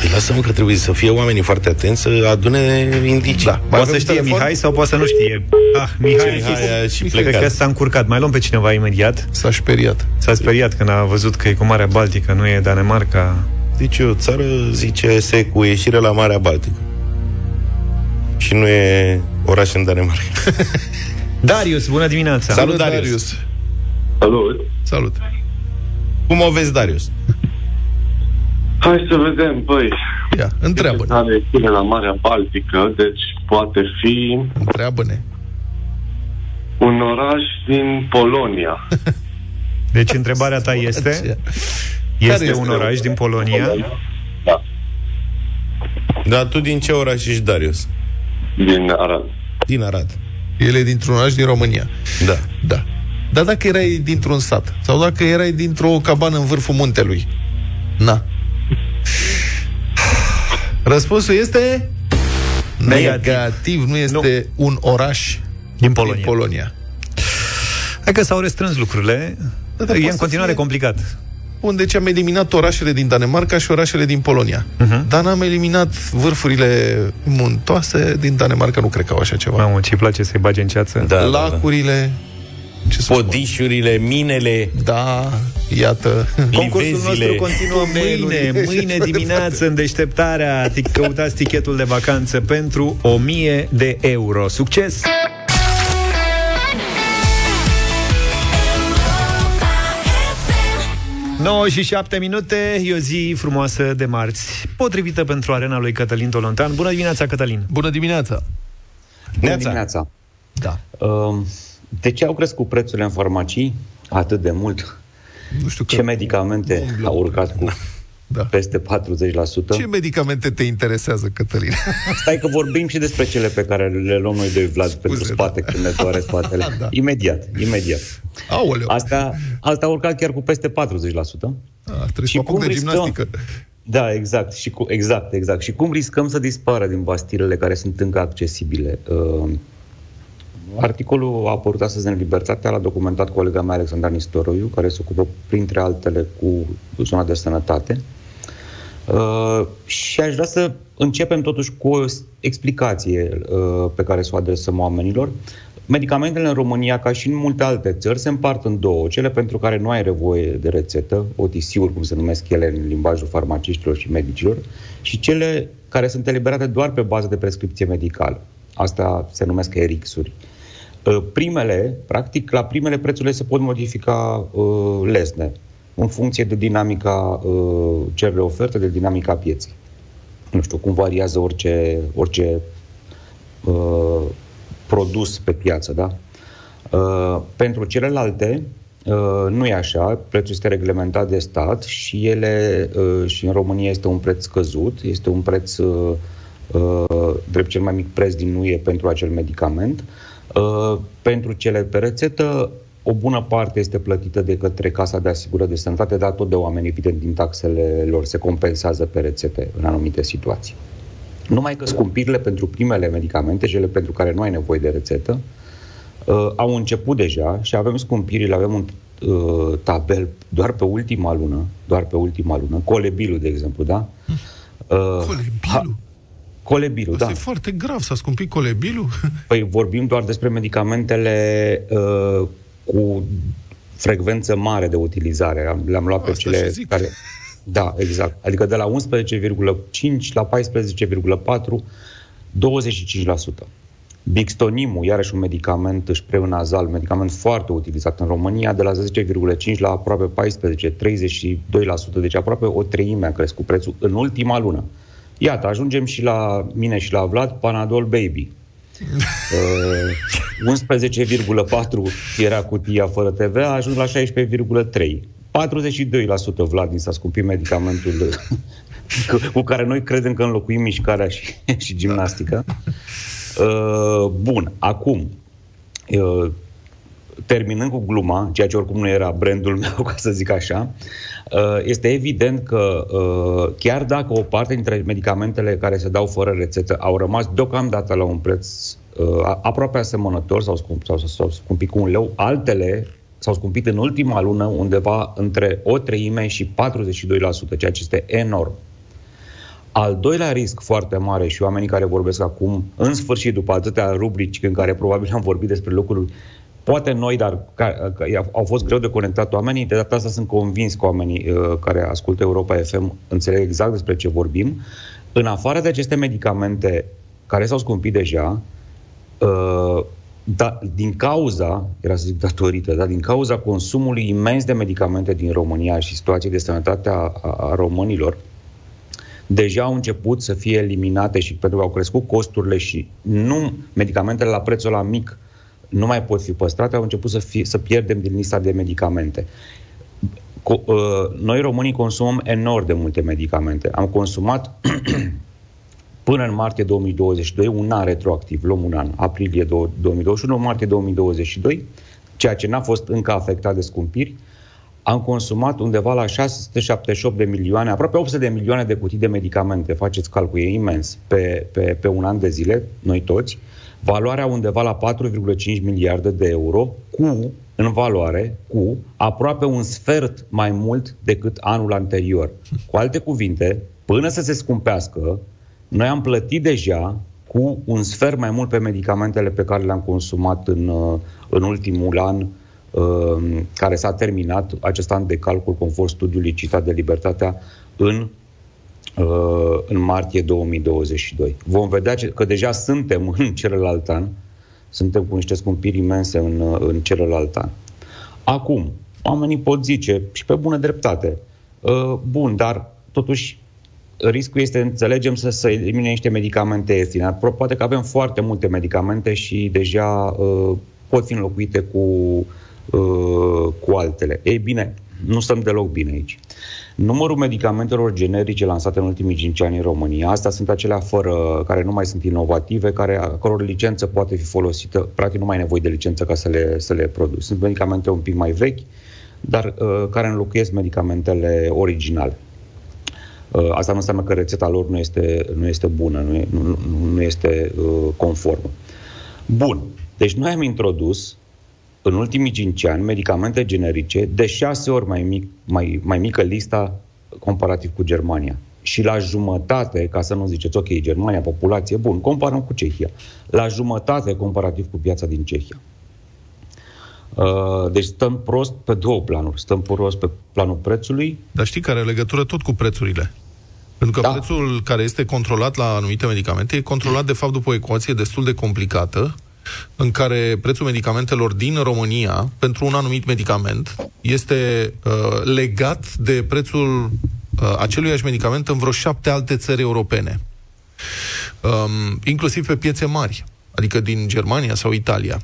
Păi lasă-mă că trebuie să fie oamenii foarte atenți să adune indicii. Da. Mai Poate avem să știe telefon? Mihai sau poate să nu știe. Ah, Mihai, Mihai a și cred plecat. că s-a încurcat. Mai luăm pe cineva imediat. S-a speriat. S-a speriat când a văzut că e cu Marea Baltică, nu e Danemarca. Deci o țară, zice, se cu ieșire la Marea Baltică. Și nu e oraș în Danemarca. Darius, bună dimineața! Salut, Darius. Salut! Salut! Cum o vezi, Darius? Hai să vedem, băi. Ia, întreabă Are ține la Marea Baltică, deci poate fi Întreabă-ne. un oraș din Polonia. Deci întrebarea ta este Care Este este un oraș din Polonia Da, Dar tu din ce oraș ești, Darius? din Arad. Din Arad. El e dintr-un oraș din România. Da. Da. Dar dacă erai dintr-un sat, sau dacă erai dintr-o cabană în vârful muntelui, na. Răspunsul este Negativ. negativ, nu este nu. un oraș din Polonia. din Polonia. Hai că s-au restrâns lucrurile Da, dar E poate în să continuare fie- complicat Bun, deci am eliminat orașele din Danemarca și orașele din Polonia. Uh-huh. Dar n-am eliminat vârfurile muntoase din Danemarca, nu cred că au așa ceva. Mamă, ce-i place să-i bage în ceață Da, da, da. Lacurile, ce să spun? Podișurile, minele, Da, iată. Concursul nostru livezile. continuă mâine, Tunelul. mâine dimineață în deșteptarea. Tic- Căutați tichetul de vacanță pentru 1000 de euro. Succes! 9 și 7 minute, e o zi frumoasă de marți, potrivită pentru arena lui Cătălin Tolontan. Bună dimineața, Cătălin! Bună dimineața! Bună Neața. dimineața! Da. Uh, De ce au crescut prețurile în farmacii atât de mult? Nu știu că... Ce medicamente umblă. au urcat cu Da. peste 40%? Ce medicamente te interesează, Cătălin? Stai că vorbim și despre cele pe care le luăm noi de Vlad pentru spate când ne doare spatele. Da. Imediat, imediat. Aoleu! Asta, asta a urcat chiar cu peste 40%. A, trebuie Și să mă apuc cum de riscăm? gimnastică. Da, exact. Și cu, exact, exact. Și cum riscăm să dispară din bastilele care sunt încă accesibile? Uh, articolul a apărut astăzi în Libertatea, l-a documentat colega mea Alexandra Nistoroiu, care se ocupă, printre altele, cu zona de sănătate. Uh, și aș vrea să începem totuși cu o explicație uh, pe care să o adresăm oamenilor. Medicamentele în România, ca și în multe alte țări, se împart în două. Cele pentru care nu ai nevoie de rețetă, OTC-uri, cum se numesc ele în limbajul farmaciștilor și medicilor, și cele care sunt eliberate doar pe bază de prescripție medicală. Asta se numesc ERIX-uri. Uh, Primele, practic, la primele prețurile se pot modifica uh, lesne, în funcție de dinamica uh, cerere-ofertă, de dinamica pieței. Nu știu, cum variază orice, orice uh, produs pe piață, da? Uh, pentru celelalte, uh, nu e așa, prețul este reglementat de stat și ele, uh, și în România este un preț scăzut, este un preț uh, uh, drept cel mai mic preț din UE pentru acel medicament. Uh, pentru cele pe rețetă, o bună parte este plătită de către Casa de Asigurări de Sănătate, dar tot de oameni, evident, din taxele lor se compensează pe rețete în anumite situații. Numai că scumpirile pentru primele medicamente, cele pentru care nu ai nevoie de rețetă, uh, au început deja și avem scumpirile, avem un uh, tabel doar pe ultima lună, doar pe ultima lună, colebilul, de exemplu, da? Uh, Colebilul? Colebilul, Asta da. e foarte grav, s-a scumpit colebilul? Păi vorbim doar despre medicamentele uh, cu frecvență mare de utilizare. Am- Le-am luat pe Asta cele și zic. care... Da, exact. Adică de la 11,5 la 14,4, 25%. Bixtonimul, iarăși un medicament șpreunazal, medicament foarte utilizat în România, de la 10,5 la aproape 14, 32%, deci aproape o treime a crescut prețul în ultima lună. Iată, ajungem și la mine și la Vlad, Panadol Baby. Uh, 11,4 era cutia fără TVA, a ajuns la 16,3. 42% Vlad ni s-a scumpit medicamentul cu- cu care noi credem că înlocuim mișcarea și, și gimnastica. Uh, bun, acum, uh, terminând cu gluma, ceea ce oricum nu era brandul meu, ca să zic așa, uh, este evident că uh, chiar dacă o parte dintre medicamentele care se dau fără rețetă au rămas deocamdată la un preț uh, aproape asemănător sau, scump, sau, sau, sau scumpit cu un leu, altele s-au scumpit în ultima lună undeva între o treime și 42%, ceea ce este enorm. Al doilea risc foarte mare și oamenii care vorbesc acum, în sfârșit, după atâtea rubrici în care probabil am vorbit despre lucruri, poate noi, dar ca, ca, au fost greu de conectat oamenii, de data asta sunt convins că oamenii uh, care ascultă Europa FM înțeleg exact despre ce vorbim. În afară de aceste medicamente care s-au scumpit deja, uh, da, din cauza, era să zic datorită, dar din cauza consumului imens de medicamente din România și situației de sănătate a, a, a românilor, deja au început să fie eliminate și pentru că au crescut costurile și nu medicamentele la prețul la mic nu mai pot fi păstrate, au început să, fie, să pierdem din lista de medicamente. Co- uh, noi românii consumăm enorm de multe medicamente. Am consumat până în martie 2022, un an retroactiv, luăm un an, aprilie 2021, martie 2022, ceea ce n-a fost încă afectat de scumpiri, am consumat undeva la 678 de milioane, aproape 800 de milioane de cutii de medicamente, faceți calcul, e imens, pe, pe, pe un an de zile, noi toți, valoarea undeva la 4,5 miliarde de euro, cu, în valoare, cu aproape un sfert mai mult decât anul anterior. Cu alte cuvinte, până să se scumpească, noi am plătit deja cu un sfert mai mult pe medicamentele pe care le-am consumat în, uh, în ultimul an uh, care s-a terminat acest an de calcul conform studiului citat de Libertatea în, uh, în martie 2022. Vom vedea ce- că deja suntem în celălalt an, suntem cu niște scumpiri imense în, uh, în celălalt an. Acum, oamenii pot zice, și pe bună dreptate, uh, bun, dar totuși riscul este, înțelegem, să se elimine niște medicamente ieftine. Pro- Poate că avem foarte multe medicamente și deja uh, pot fi înlocuite cu, uh, cu altele. Ei bine, nu stăm deloc bine aici. Numărul medicamentelor generice lansate în ultimii 5 ani în România, astea sunt acelea fără, care nu mai sunt inovative, care, a căror licență poate fi folosită, practic nu mai ai nevoie de licență ca să le, să le produci. Sunt medicamente un pic mai vechi, dar uh, care înlocuiesc medicamentele originale. Uh, Asta nu înseamnă că rețeta lor nu este, nu este bună, nu, e, nu, nu este uh, conformă. Bun. Deci noi am introdus în ultimii 5 ani medicamente generice de 6 ori mai, mic, mai, mai mică lista comparativ cu Germania. Și la jumătate, ca să nu ziceți, ok, Germania, populație, bun, comparăm cu Cehia. La jumătate comparativ cu piața din Cehia. Uh, deci stăm prost pe două planuri. Stăm prost pe planul prețului. Dar știi care are legătură tot cu prețurile. Pentru că da. prețul care este controlat la anumite medicamente e controlat, de fapt, după o ecuație destul de complicată, în care prețul medicamentelor din România, pentru un anumit medicament, este uh, legat de prețul uh, aceluiași medicament în vreo șapte alte țări europene. Um, inclusiv pe piețe mari, adică din Germania sau Italia.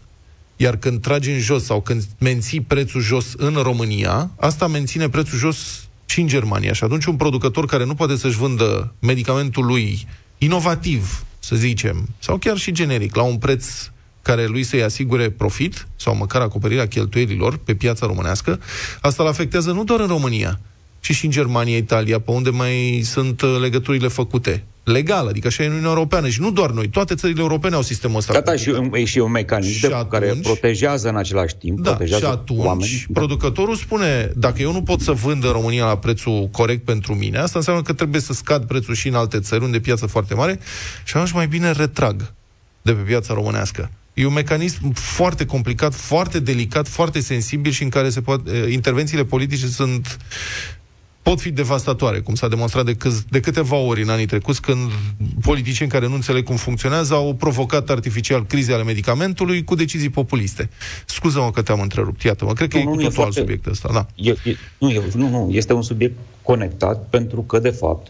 Iar când tragi în jos sau când menții prețul jos în România, asta menține prețul jos și în Germania. Și atunci un producător care nu poate să-și vândă medicamentul lui inovativ, să zicem, sau chiar și generic, la un preț care lui să-i asigure profit sau măcar acoperirea cheltuielilor pe piața românească, asta îl afectează nu doar în România, ci și în Germania, Italia, pe unde mai sunt uh, legăturile făcute. Legal, adică așa e în Uniunea Europeană. Și nu doar noi, toate țările europene au sistemul ăsta. Da, da, și, un- e și un mecanism Și de, care protejează în același timp, Da, protejează și atunci oamenii. producătorul spune, dacă eu nu pot să vând în România la prețul corect pentru mine, asta înseamnă că trebuie să scad prețul și în alte țări unde e piață foarte mare și atunci mai bine retrag de pe piața românească. E un mecanism foarte complicat, foarte delicat, foarte sensibil și în care se poate, intervențiile politice sunt pot fi devastatoare, cum s-a demonstrat de, câz, de câteva ori în anii trecuți, când politicieni care nu înțeleg cum funcționează au provocat artificial crize ale medicamentului cu decizii populiste. Scuză-mă că te-am întrerupt, iată-mă, cred că Nu, e nu, cu e totul alt foarte- subiect ăsta, da. E, e, nu, e, nu, nu, este un subiect conectat pentru că, de fapt,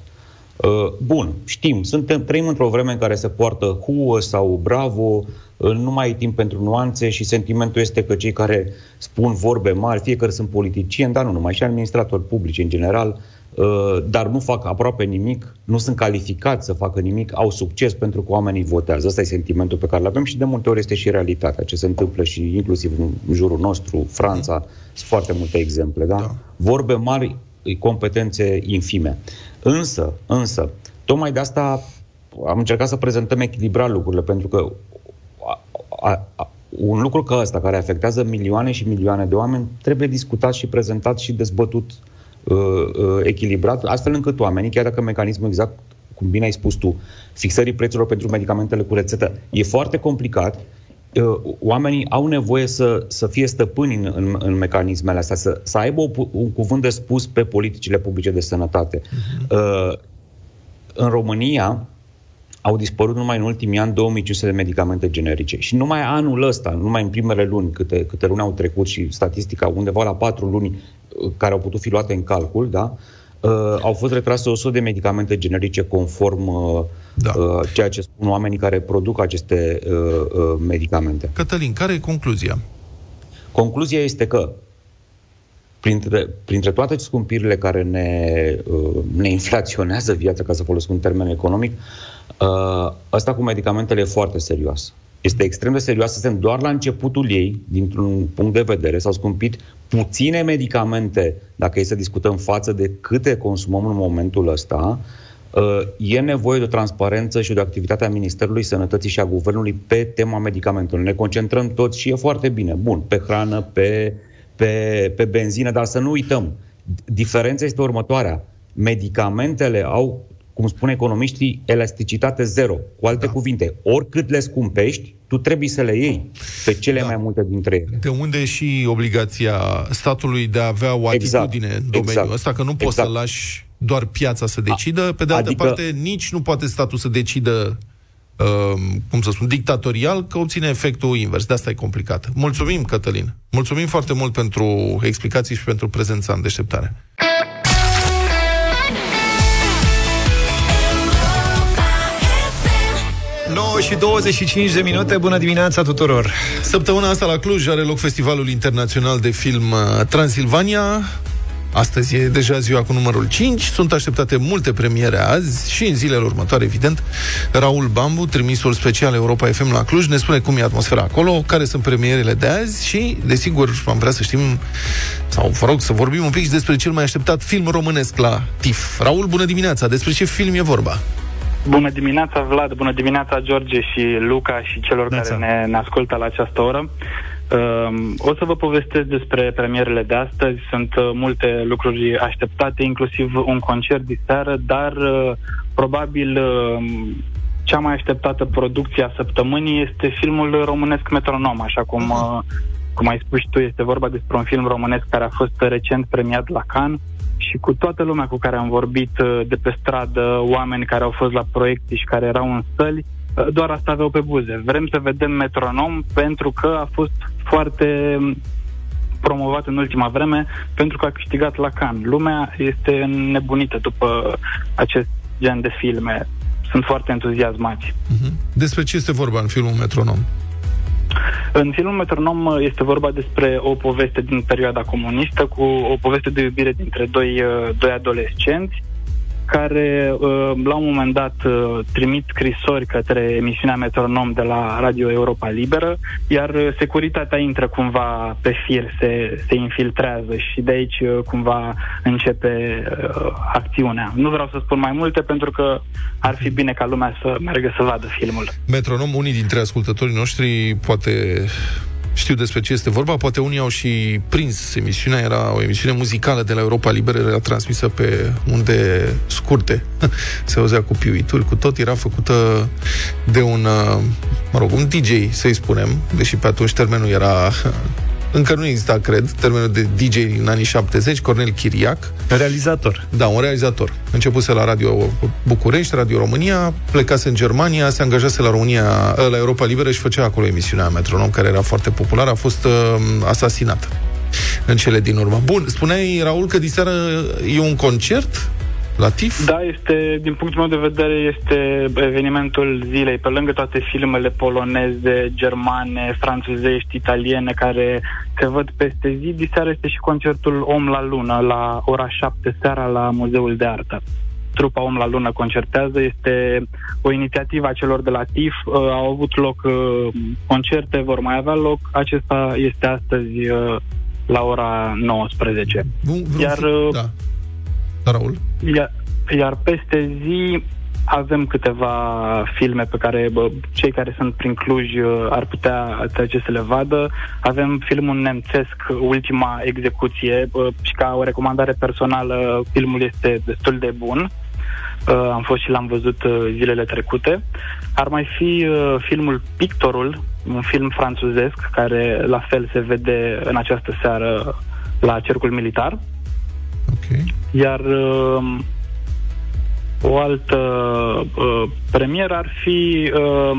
uh, bun, știm, suntem, trăim într-o vreme în care se poartă huă sau bravo, uh, nu mai e timp pentru nuanțe și sentimentul este că cei care spun vorbe mari, fie că sunt politicieni, dar nu numai, și administratori publici în general, uh, dar nu fac aproape nimic, nu sunt calificați să facă nimic, au succes pentru că oamenii votează. Asta e sentimentul pe care îl avem și de multe ori este și realitatea, ce se întâmplă și inclusiv în jurul nostru, Franța, sunt foarte multe exemple, da? da. Vorbe mari, competențe infime. Însă, însă, tocmai de asta am încercat să prezentăm echilibrat lucrurile, pentru că a, a, a, un lucru ca ăsta, care afectează milioane și milioane de oameni, trebuie discutat și prezentat și dezbătut uh, uh, echilibrat, astfel încât oamenii, chiar dacă mecanismul exact, cum bine ai spus tu, fixării prețurilor pentru medicamentele cu rețetă e foarte complicat, uh, oamenii au nevoie să, să fie stăpâni în, în, în mecanismele astea, să, să aibă o, pu- un cuvânt de spus pe politicile publice de sănătate. Uh, în România, au dispărut numai în ultimii ani 2500 de medicamente generice. Și numai anul ăsta, numai în primele luni, câte, câte luni au trecut și statistica undeva la patru luni uh, care au putut fi luate în calcul, da, uh, au fost retrase 100 de medicamente generice conform uh, da. uh, ceea ce spun oamenii care produc aceste uh, uh, medicamente. Cătălin, care e concluzia? Concluzia este că printre, printre toate scumpirile care ne, uh, ne inflaționează viața, ca să folosesc un termen economic, uh, asta cu medicamentele e foarte serios. Este extrem de serioasă, suntem doar la începutul ei, dintr-un punct de vedere, s-au scumpit puține medicamente, dacă e să discutăm față de câte consumăm în momentul ăsta, uh, e nevoie de o transparență și de o activitate a Ministerului Sănătății și a Guvernului pe tema medicamentelor. Ne concentrăm toți și e foarte bine, bun, pe hrană, pe, pe, pe benzină, dar să nu uităm, diferența este următoarea. Medicamentele au, cum spun economiștii, elasticitate zero. Cu alte da. cuvinte, oricât le scumpești, tu trebuie să le iei pe cele da. mai multe dintre ele. De unde și obligația statului de a avea o Exact, atitudine în domeniul exact, ăsta, că nu poți exact. să lași doar piața să decidă, pe de altă adică- parte nici nu poate statul să decidă uh, cum să spun, dictatorial, că obține efectul invers. De asta e complicat. Mulțumim, Cătălin. Mulțumim foarte mult pentru explicații și pentru prezența în deșteptare. 9 și 25 de minute, bună dimineața tuturor! Săptămâna asta la Cluj are loc Festivalul Internațional de Film uh, Transilvania. Astăzi e deja ziua cu numărul 5. Sunt așteptate multe premiere azi și în zilele următoare, evident. Raul Bambu, trimisul special Europa FM la Cluj, ne spune cum e atmosfera acolo, care sunt premierele de azi și, desigur, am vrea să știm, sau vă rog să vorbim un pic și despre cel mai așteptat film românesc la TIF. Raul, bună dimineața! Despre ce film e vorba? Bună dimineața, Vlad, bună dimineața, George și Luca și celor care ne, ne ascultă la această oră. Um, o să vă povestesc despre premierele de astăzi. Sunt uh, multe lucruri așteptate, inclusiv un concert de seară, dar uh, probabil uh, cea mai așteptată producție a săptămânii este filmul românesc Metronom, așa cum, uh, cum ai spus și tu, este vorba despre un film românesc care a fost recent premiat la Cannes și cu toată lumea cu care am vorbit uh, de pe stradă, oameni care au fost la proiecții și care erau în săli, uh, doar asta aveau pe buze. Vrem să vedem metronom pentru că a fost foarte um, promovat în ultima vreme pentru că a câștigat la Cannes. Lumea este nebunită după acest gen de filme. Sunt foarte entuziasmați. Despre ce este vorba în filmul Metronom? În filmul Metronom uh, este vorba despre o poveste din perioada comunistă cu o poveste de iubire dintre doi, uh, doi adolescenți care uh, la un moment dat uh, trimit scrisori către emisiunea Metronom de la Radio Europa Liberă, iar uh, securitatea intră cumva pe fir, se, se infiltrează și de aici uh, cumva începe uh, acțiunea. Nu vreau să spun mai multe pentru că ar fi bine ca lumea să meargă să vadă filmul. Metronom, unii dintre ascultătorii noștri poate știu despre ce este vorba, poate unii au și prins emisiunea, era o emisiune muzicală de la Europa Liberă, era transmisă pe unde scurte, se auzea cu piuituri, cu tot, era făcută de un, uh, mă rog, un DJ, să-i spunem, deși pe atunci termenul era încă nu exista, cred, termenul de DJ în anii 70, Cornel Chiriac. Realizator. Da, un realizator. Începuse la Radio București, Radio România, plecase în Germania, se angajase la România, la Europa Liberă și făcea acolo emisiunea Metronom, care era foarte populară, a fost uh, asasinat în cele din urmă. Bun, spuneai, Raul, că diseară e un concert la TIF? Da, este, din punctul meu de vedere, este evenimentul zilei. Pe lângă toate filmele poloneze, germane, franțuzești, italiene, care se văd peste zi, diseară este și concertul Om la Lună, la ora 7 seara la Muzeul de Artă. Trupa Om la Lună concertează, este o inițiativă a celor de la TIF, uh, au avut loc uh, concerte, vor mai avea loc, acesta este astăzi uh, la ora 19. Bun, Iar uh, Da. Da, Raul? iar, iar peste zi avem câteva filme pe care bă, cei care sunt prin Cluj uh, ar putea trece să le vadă. Avem filmul nemțesc Ultima execuție bă, și ca o recomandare personală filmul este destul de bun. Uh, am fost și l-am văzut uh, zilele trecute. Ar mai fi uh, filmul Pictorul, un film franțuzesc care la fel se vede în această seară la Cercul Militar. Ok. Iar uh, O altă uh, premieră ar fi uh,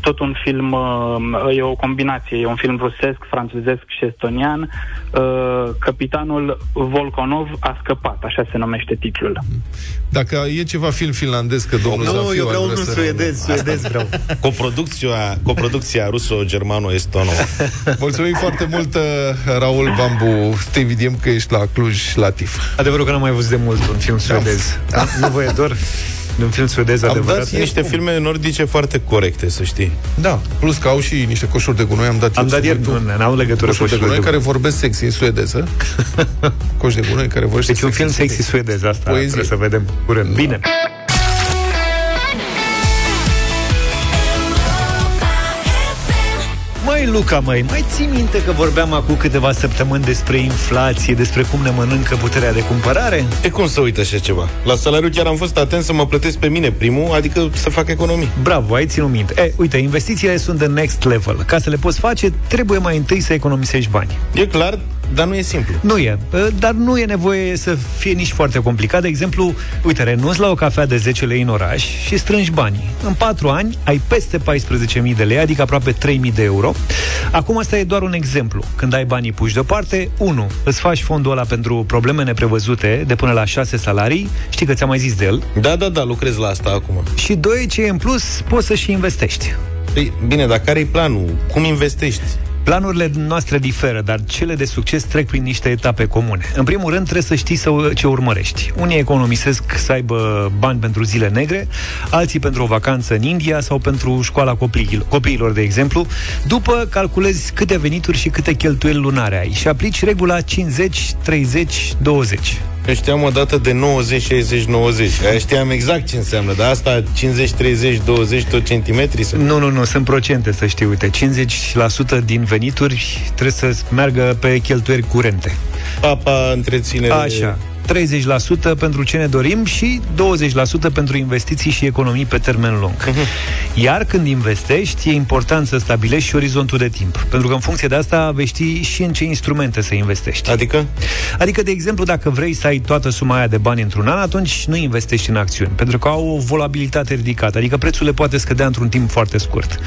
tot un film, uh, e o combinație, e un film rusesc, franțuzesc și estonian. Uh, Capitanul Volkonov a scăpat, așa se numește titlul. Dacă e ceva film finlandez, că domnul Nu, Zafiu eu ar vreau vrea unul să- suedez, suedez vreau. Coproducția, coproducția ruso-germano-estono. Mulțumim foarte mult, uh, Raul Bambu. Te evidiem că ești la Cluj, la TIF. Adevărul că n-am mai văzut de mult un film suedez. Da? Nu vă e dor de un film suedez Am adevărat? dat niște filme nordice foarte corecte, să știi. Da, plus că au și niște coșuri de gunoi. Am dat, Am eu dat ieri, subiectul. nu, n-au legătură coșuri de coșurile gunoi de care vorbesc sexy în suedeză. Coș de gunoi care vorbește Deci un film sexy suedez, asta Poezie. trebuie să vedem curând. Bine. Măi, Luca, măi, mai ții minte că vorbeam acum câteva săptămâni despre inflație, despre cum ne mănâncă puterea de cumpărare? E cum să uit așa ceva? La salariu chiar am fost atent să mă plătesc pe mine primul, adică să fac economii. Bravo, ai ținut minte. E, uite, investițiile sunt de next level. Ca să le poți face, trebuie mai întâi să economisești bani. E clar, dar nu e simplu. Nu e, uh, dar nu e nevoie să fie nici foarte complicat. De exemplu, uite, renunți la o cafea de 10 lei în oraș și strângi banii. În 4 ani ai peste 14.000 de lei, adică aproape 3.000 de euro. Acum asta e doar un exemplu. Când ai banii puși deoparte, 1. Îți faci fondul ăla pentru probleme neprevăzute de până la 6 salarii. Știi că ți-am mai zis de el. Da, da, da, lucrez la asta acum. Și 2. Ce e în plus, poți să și investești. Păi, bine, dar care e planul? Cum investești? Planurile noastre diferă, dar cele de succes trec prin niște etape comune. În primul rând, trebuie să știi să, ce urmărești. Unii economisesc să aibă bani pentru zile negre, alții pentru o vacanță în India sau pentru școala copiilor, copiilor de exemplu. După, calculezi câte venituri și câte cheltuieli lunare ai și aplici regula 50, 30, 20. Eu știam o dată de 90, 60, 90. Aia știam exact ce înseamnă, dar asta 50, 30, 20, tot centimetri? Sau? Nu, nu, nu, sunt procente, să știi. Uite, 50% din venituri trebuie să meargă pe cheltuieli curente. Papa, întreținere... Așa. 30% pentru ce ne dorim și 20% pentru investiții și economii pe termen lung. Iar când investești, e important să stabilești și orizontul de timp. Pentru că în funcție de asta vei ști și în ce instrumente să investești. Adică? Adică, de exemplu, dacă vrei să ai toată suma aia de bani într-un an, atunci nu investești în acțiuni, pentru că au o volabilitate ridicată, adică prețul le poate scădea într-un timp foarte scurt.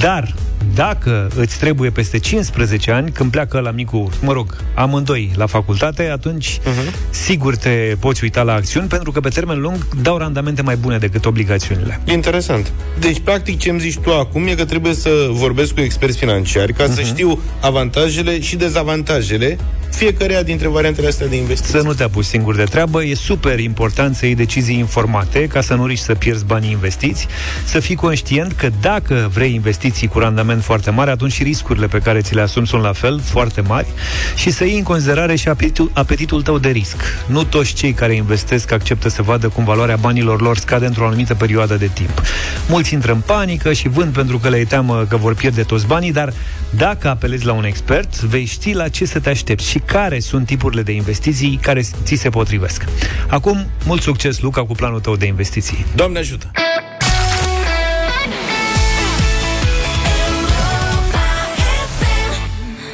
Dar, dacă îți trebuie peste 15 ani, când pleacă la micul, mă rog, amândoi la facultate, atunci uh-huh. Sigur te poți uita la acțiuni, pentru că pe termen lung dau randamente mai bune decât obligațiunile. E interesant. Deci, practic, ce îmi zici tu acum e că trebuie să vorbesc cu experți financiari ca uh-huh. să știu avantajele și dezavantajele fiecarea dintre variantele astea de investiții. Să nu te apuci singur de treabă, e super important să iei decizii informate ca să nu riști să pierzi banii investiți, să fii conștient că dacă vrei investiții cu randament foarte mare, atunci și riscurile pe care ți le asumi sunt la fel, foarte mari, și să iei în considerare și apetitul, apetitul tău de risc. Nu toți cei care investesc acceptă să vadă cum valoarea banilor lor scade într-o anumită perioadă de timp. Mulți intră în panică și vând pentru că le e teamă că vor pierde toți banii, dar dacă apelezi la un expert, vei ști la ce să te aștepți și care sunt tipurile de investiții care ți se potrivesc. Acum, mult succes, Luca, cu planul tău de investiții. Doamne ajută!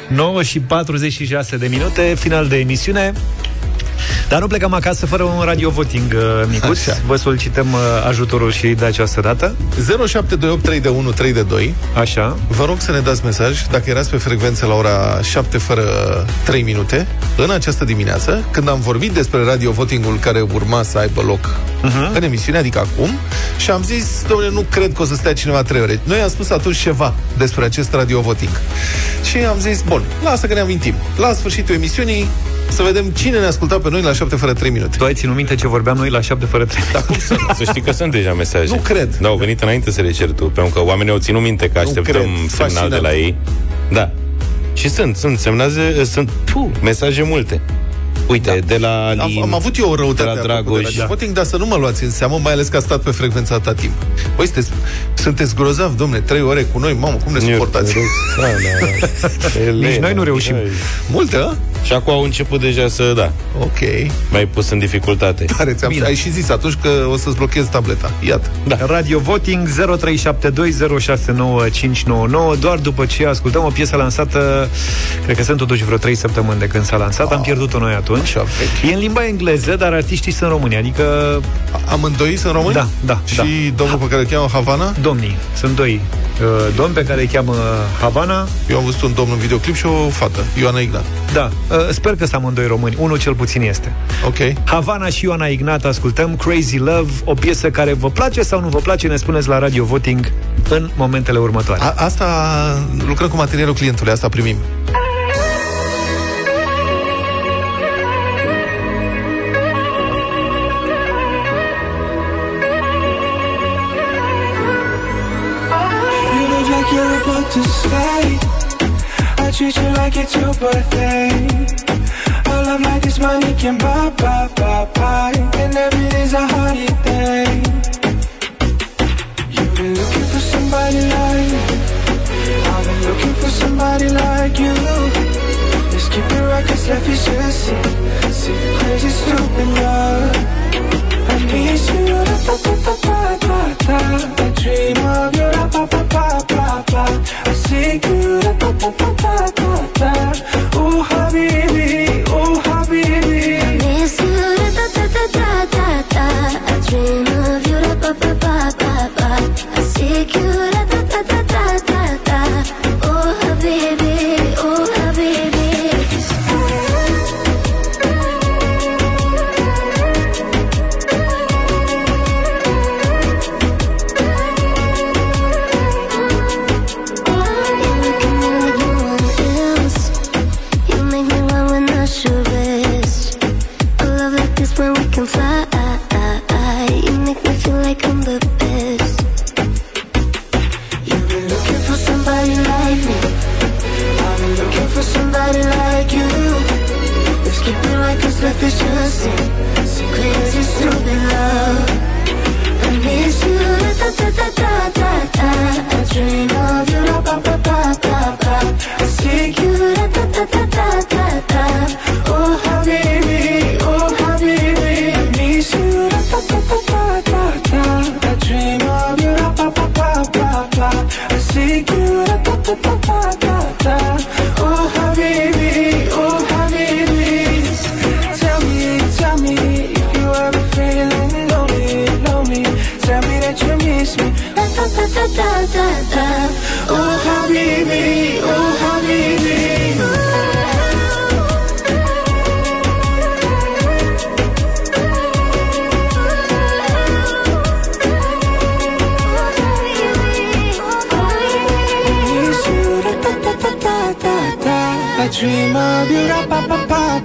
9 și 46 de minute, final de emisiune. Dar nu plecăm acasă fără un radio voting, uh, micuț. Așa. Vă solicităm uh, ajutorul și de această dată. 0728 3 de 1 3 de 2 Așa. Vă rog să ne dați mesaj dacă erați pe frecvență la ora 7 fără 3 minute în această dimineață, când am vorbit despre radio votingul care urma să aibă loc uh-huh. în emisiune, adică acum, și am zis, domnule, nu cred că o să stea cineva 3 ore. Noi am spus atunci ceva despre acest radio voting. Și am zis, bun, lasă că ne amintim. La sfârșitul emisiunii să vedem cine ne asculta pe noi la 7 fără 3 minute. Tu ai ținut minte ce vorbeam noi la 7 fără 3 Dar cum să Să știi că sunt deja mesaje. Nu cred. Da, au venit înainte să le cer tu, pentru că oamenii au ținut minte că așteptăm cred. semnal Fascinant. de la ei. Da. Și sunt, sunt semnaze, sunt puh, mesaje multe. Uite, da. de la Am, Alin, am avut eu o de răutate la apropo Dragoș. de radio voting, dar să nu mă luați în seamă, mai ales că a stat pe frecvența ta timp. Voi sunteți, sunteți grozav, domne, trei ore cu noi, mamă, cum ne suportați? Da, da. Elena, Nici noi nu reușim. hai. Multe, a? Și acum au început deja să, da, Ok. mai pus în dificultate. Tare, ți-am, Bine. ai și zis atunci că o să-ți blochezi tableta. Iată. Da. Radio Voting 0372069599 Doar după ce ascultăm o piesă lansată Cred că sunt totuși vreo 3 săptămâni de când s-a lansat Am pierdut-o noi atunci atunci. Așa, vechi. E în limba engleză, dar artiștii sunt români, adică... Amândoi sunt români? Da, da. Și da. domnul pe care îl cheamă Havana? Domnii, sunt doi uh, domni pe care îi cheamă Havana. Eu am văzut un domn în videoclip și o fată, Ioana Ignat. Da, uh, sper că sunt amândoi români. Unul cel puțin este. Ok. Havana și Ioana Ignat ascultăm Crazy Love, o piesă care vă place sau nu vă place, ne spuneți la Radio Voting în momentele următoare. A, asta lucrăm cu materialul clientului, asta primim. To stay. I treat you like it's your birthday. A love like this money can buy, buy, buy, buy. And every day's a holiday. You've been looking for somebody like me. I've been looking for somebody like you. Let's keep it right, cause life is just see, crazy, stupid love. I miss you, da da da da da da. I dream of you, I that you miss me. Da da da da da da da. Oh habibi, oh habibi. Miss you, da da da da da da da. I dream of you, da ba ba ba ba ba. E,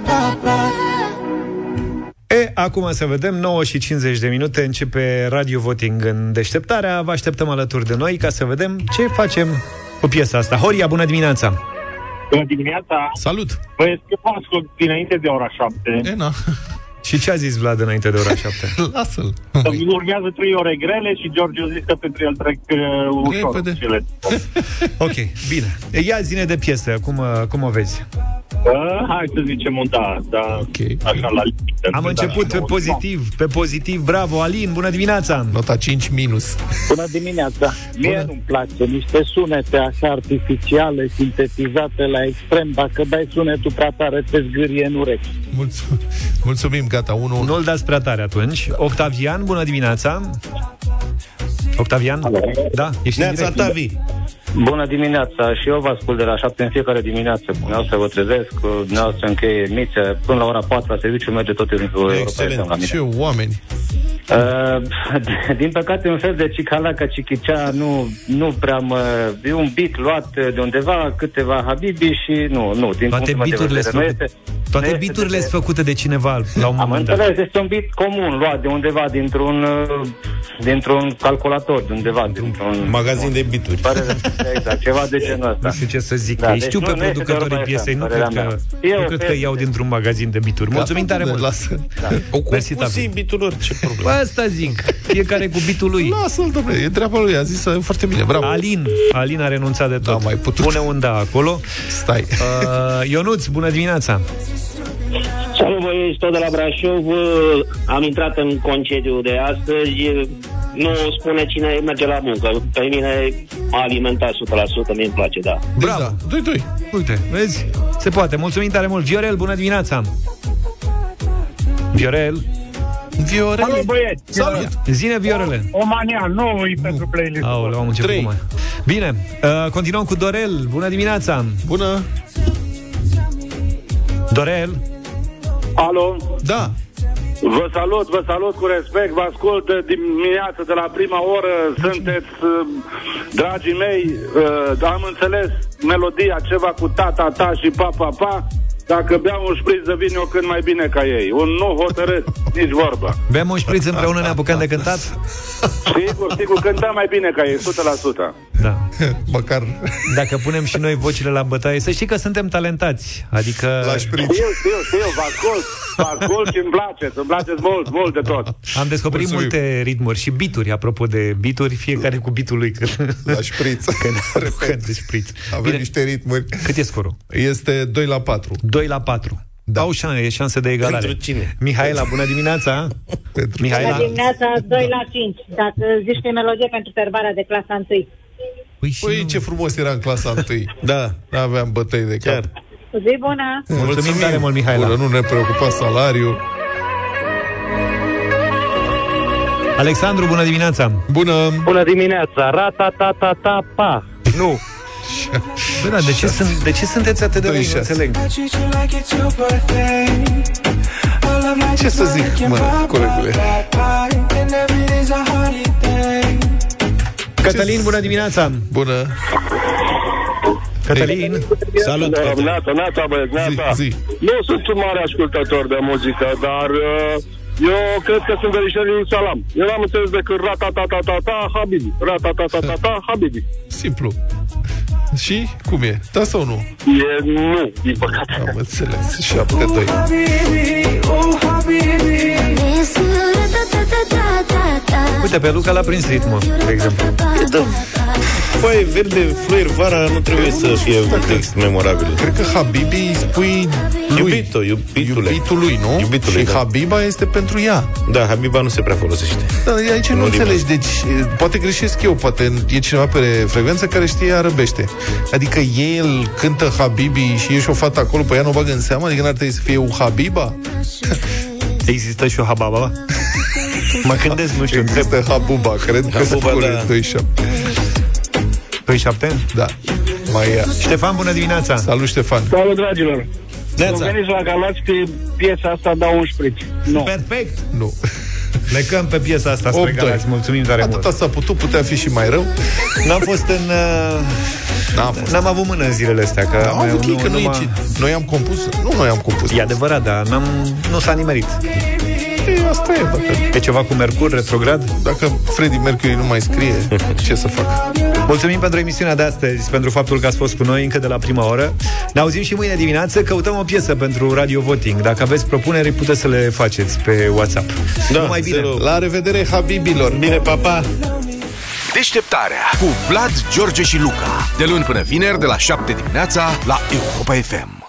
acum să vedem, 9 și 50 de minute începe Radio Voting în deșteptarea. Vă așteptăm alături de noi ca să vedem ce facem cu piesa asta. Horia, bună dimineața! Bună dimineața! Salut! Băi, eu vă ascult dinainte de ora 7. E, na. Și ce a zis Vlad înainte de ora 7? Lasă-l. Urmează trei ore grele și George a zis că pentru el trec uh, ușor. Repede. Cele. ok, bine. Ia zine de piesă, cum, uh, cum o vezi? Uh, hai să zicem un da, da Ok. așa la limită. Am Da, început pe un pozitiv, pe pozitiv. Bravo, Alin, bună dimineața! Nota 5 minus. Bună dimineața! Mie nu-mi place niște sunete așa artificiale, sintetizate la extrem. Dacă dai sunetul prea tare, te zgârie în urechi. Mulțumim, Mulțumim gata, 1 Nu-l dați prea tare atunci. Octavian, bună dimineața! Octavian? Da, ești în Neața direct. Tavi. Bună dimineața! Și eu vă ascult de la 7 în fiecare dimineață. Dumneavoastră vă trezesc, dumneavoastră încheie mițe. Până la ora 4 la serviciu merge tot timpul Europa FM la Excelent. mine. Ce oameni. Uh, din păcate, un fel de cicalaca, cicicea, nu, nu prea mă... E un beat luat de undeva, câteva habibi și nu, nu. Din Toate punctul meu de biturile vedere, sunt nu făcute, este, toate nu este biturile de- sunt făcute de cineva la un Am moment dat. înțeles, este un bit comun luat de undeva, dintr-un, uh, dintr-un calculator, de undeva, dintr-un... Magazin de bituri. Părere, exact, ceva de genul ăsta. Nu știu ce să zic. Da, Da, Îi deci știu nu- pe nu este de producătorii Europa piesei, FM, nu părerea cred că, mea. E nu o cred că piesă iau de- dintr-un magazin de bituri. Mulțumim tare mult. Lasă. O Mersi, compozi Tavi. biturilor, ce problemă. Bă, asta zic. Fiecare cu bitul lui. Lasă-l, domnule, e treaba lui, a zis uh, foarte bine, bravo. Alin. Alin a renunțat de tot. Da, mai putut. Pune un da acolo. Stai. Uh, Ionuț, bună dimineața. Salut băieți, tot de la Brașov. Uh, Am intrat în concediu de astăzi. Nu spune cine merge la muncă. Pe mine m-a alimentat 100%, mie îmi place, da. Bravo. Doi, doi. Uite, vezi? Se poate. Mulțumim tare mult. Viorel, bună dimineața. Viorel. Viorel. Salut, băieți! Salut! Zine, Viorele. O mania, nu e pentru playlist. Aoleu, am început Trei. cu mai. Bine, uh, continuăm cu Dorel. Bună dimineața! Bună! Dorel? Alo? Da. Vă salut, vă salut cu respect, vă ascult de dimineață de la prima oră, sunteți uh, dragii mei, uh, am înțeles melodia ceva cu tata ta și pa pa pa, dacă beau un șpriț de vin eu cât mai bine ca ei, un nu hotărât, nici vorbă. Bem un șpriț împreună, ne apucăm de cântat? Sigur, sigur, cântăm mai bine ca ei, 100%. Da. Măcar... Dacă punem și noi vocile la bătaie, să știi că suntem talentați. Adică... La șpriț. Știu, știu, știu, vă ascult, vă ascult și îmi place, îmi place mult, mult de tot. Am descoperit Mulțumim. multe ritmuri și bituri, apropo de bituri, fiecare cu bitul lui. Când, La șpriț. când de șpriț. Avem Bine, niște ritmuri. cât e scorul? Este 2 la 4. 2 la 4. Da. Au șanse, e șanse de egalare. Pentru cine? Mihaela, bună dimineața! Pentru Mihaela? Bună dimineața, 2 la 5. Dacă zici că e melodie pentru serbarea de clasa 1. Păi, Păi ce frumos era în clasa 1. Da. Aveam bătăi de cap. Chiar. Zi bună! Mulțumim tare mult, Mihaela. Bună, nu ne preocupa salariul. Alexandru, bună dimineața! Bună! Bună dimineața, rata-ta-ta-ta-pa. Nu. Bă, da, de ce, sunt, de ce sunteți atât de Doi răi? Nu șase. înțeleg. Ce să zic, mă, colegule? Cătălin, bună dimineața! Bună! Cătălin! Salut! Neața, neața, băieți, neața. Zi, zi. Nu sunt un mare ascultător de muzică, dar uh, eu cred că sunt verișorii lui Salam. Eu n-am înțeles decât rata-ta-ta-ta-ta, Habibi. Rata-ta-ta-ta-ta, Habibi. Simplu. Și cum e? Da sau nu? E nu, din păcate. Am înțeles. 7-2. Uite, pe Luca l-a prins ritmul, de exemplu. Foaie verde, fluier, vara nu trebuie să fie un text memorabil. Cred că Habibi îi spui lui. Iubito, iubitule. Iubitul lui, nu? Iubitule, și da. Habiba este pentru ea. Da, Habiba nu se prea folosește. Da, aici nu, Nu înțelegi, deci e, poate greșesc eu, poate e cineva pe frecvență care știe arăbește. Adică el cântă Habibi și e și o fată acolo, pe ea nu o bagă în seamă, adică n-ar trebui să fie un Habiba? Există și o hababa? Mă gândesc, nu știu, întreb. Există Habuba, cred că Habuba, acolo da. e 2-7. 27? Da, mai ia. Ștefan, bună dimineața! Salut, Ștefan! Salut, dragilor! Neața. Sunt veniți la Galați că piesa asta dau un șpriț. Nu. Perfect! Nu. Plecăm pe piesa asta spre 8-2. Galați. Mulțumim tare mult. Atâta s-a putut, putea fi și mai rău. N-am fost în... Uh, N-am fost. N-am avut mână în zilele astea, că Am avut ei, că nu, noi, m-a- ci- noi am compus. Nu noi am compus. E adevărat, dar n-am, nu s-a nimerit. E, asta e, dacă, E ceva cu Mercur, retrograd? dacă Freddie Mercury nu mai scrie, ce să fac? Mulțumim pentru emisiunea de astăzi, pentru faptul că ați fost cu noi încă de la prima oră. Ne auzim și mâine dimineață, căutăm o piesă pentru Radio Voting. Dacă aveți propuneri, puteți să le faceți pe WhatsApp. Da, Numai bine! zero. La revedere, Habibilor! Bine, papa! Deșteptarea cu Vlad, George și Luca. De luni până vineri, de la 7 dimineața, la Europa FM.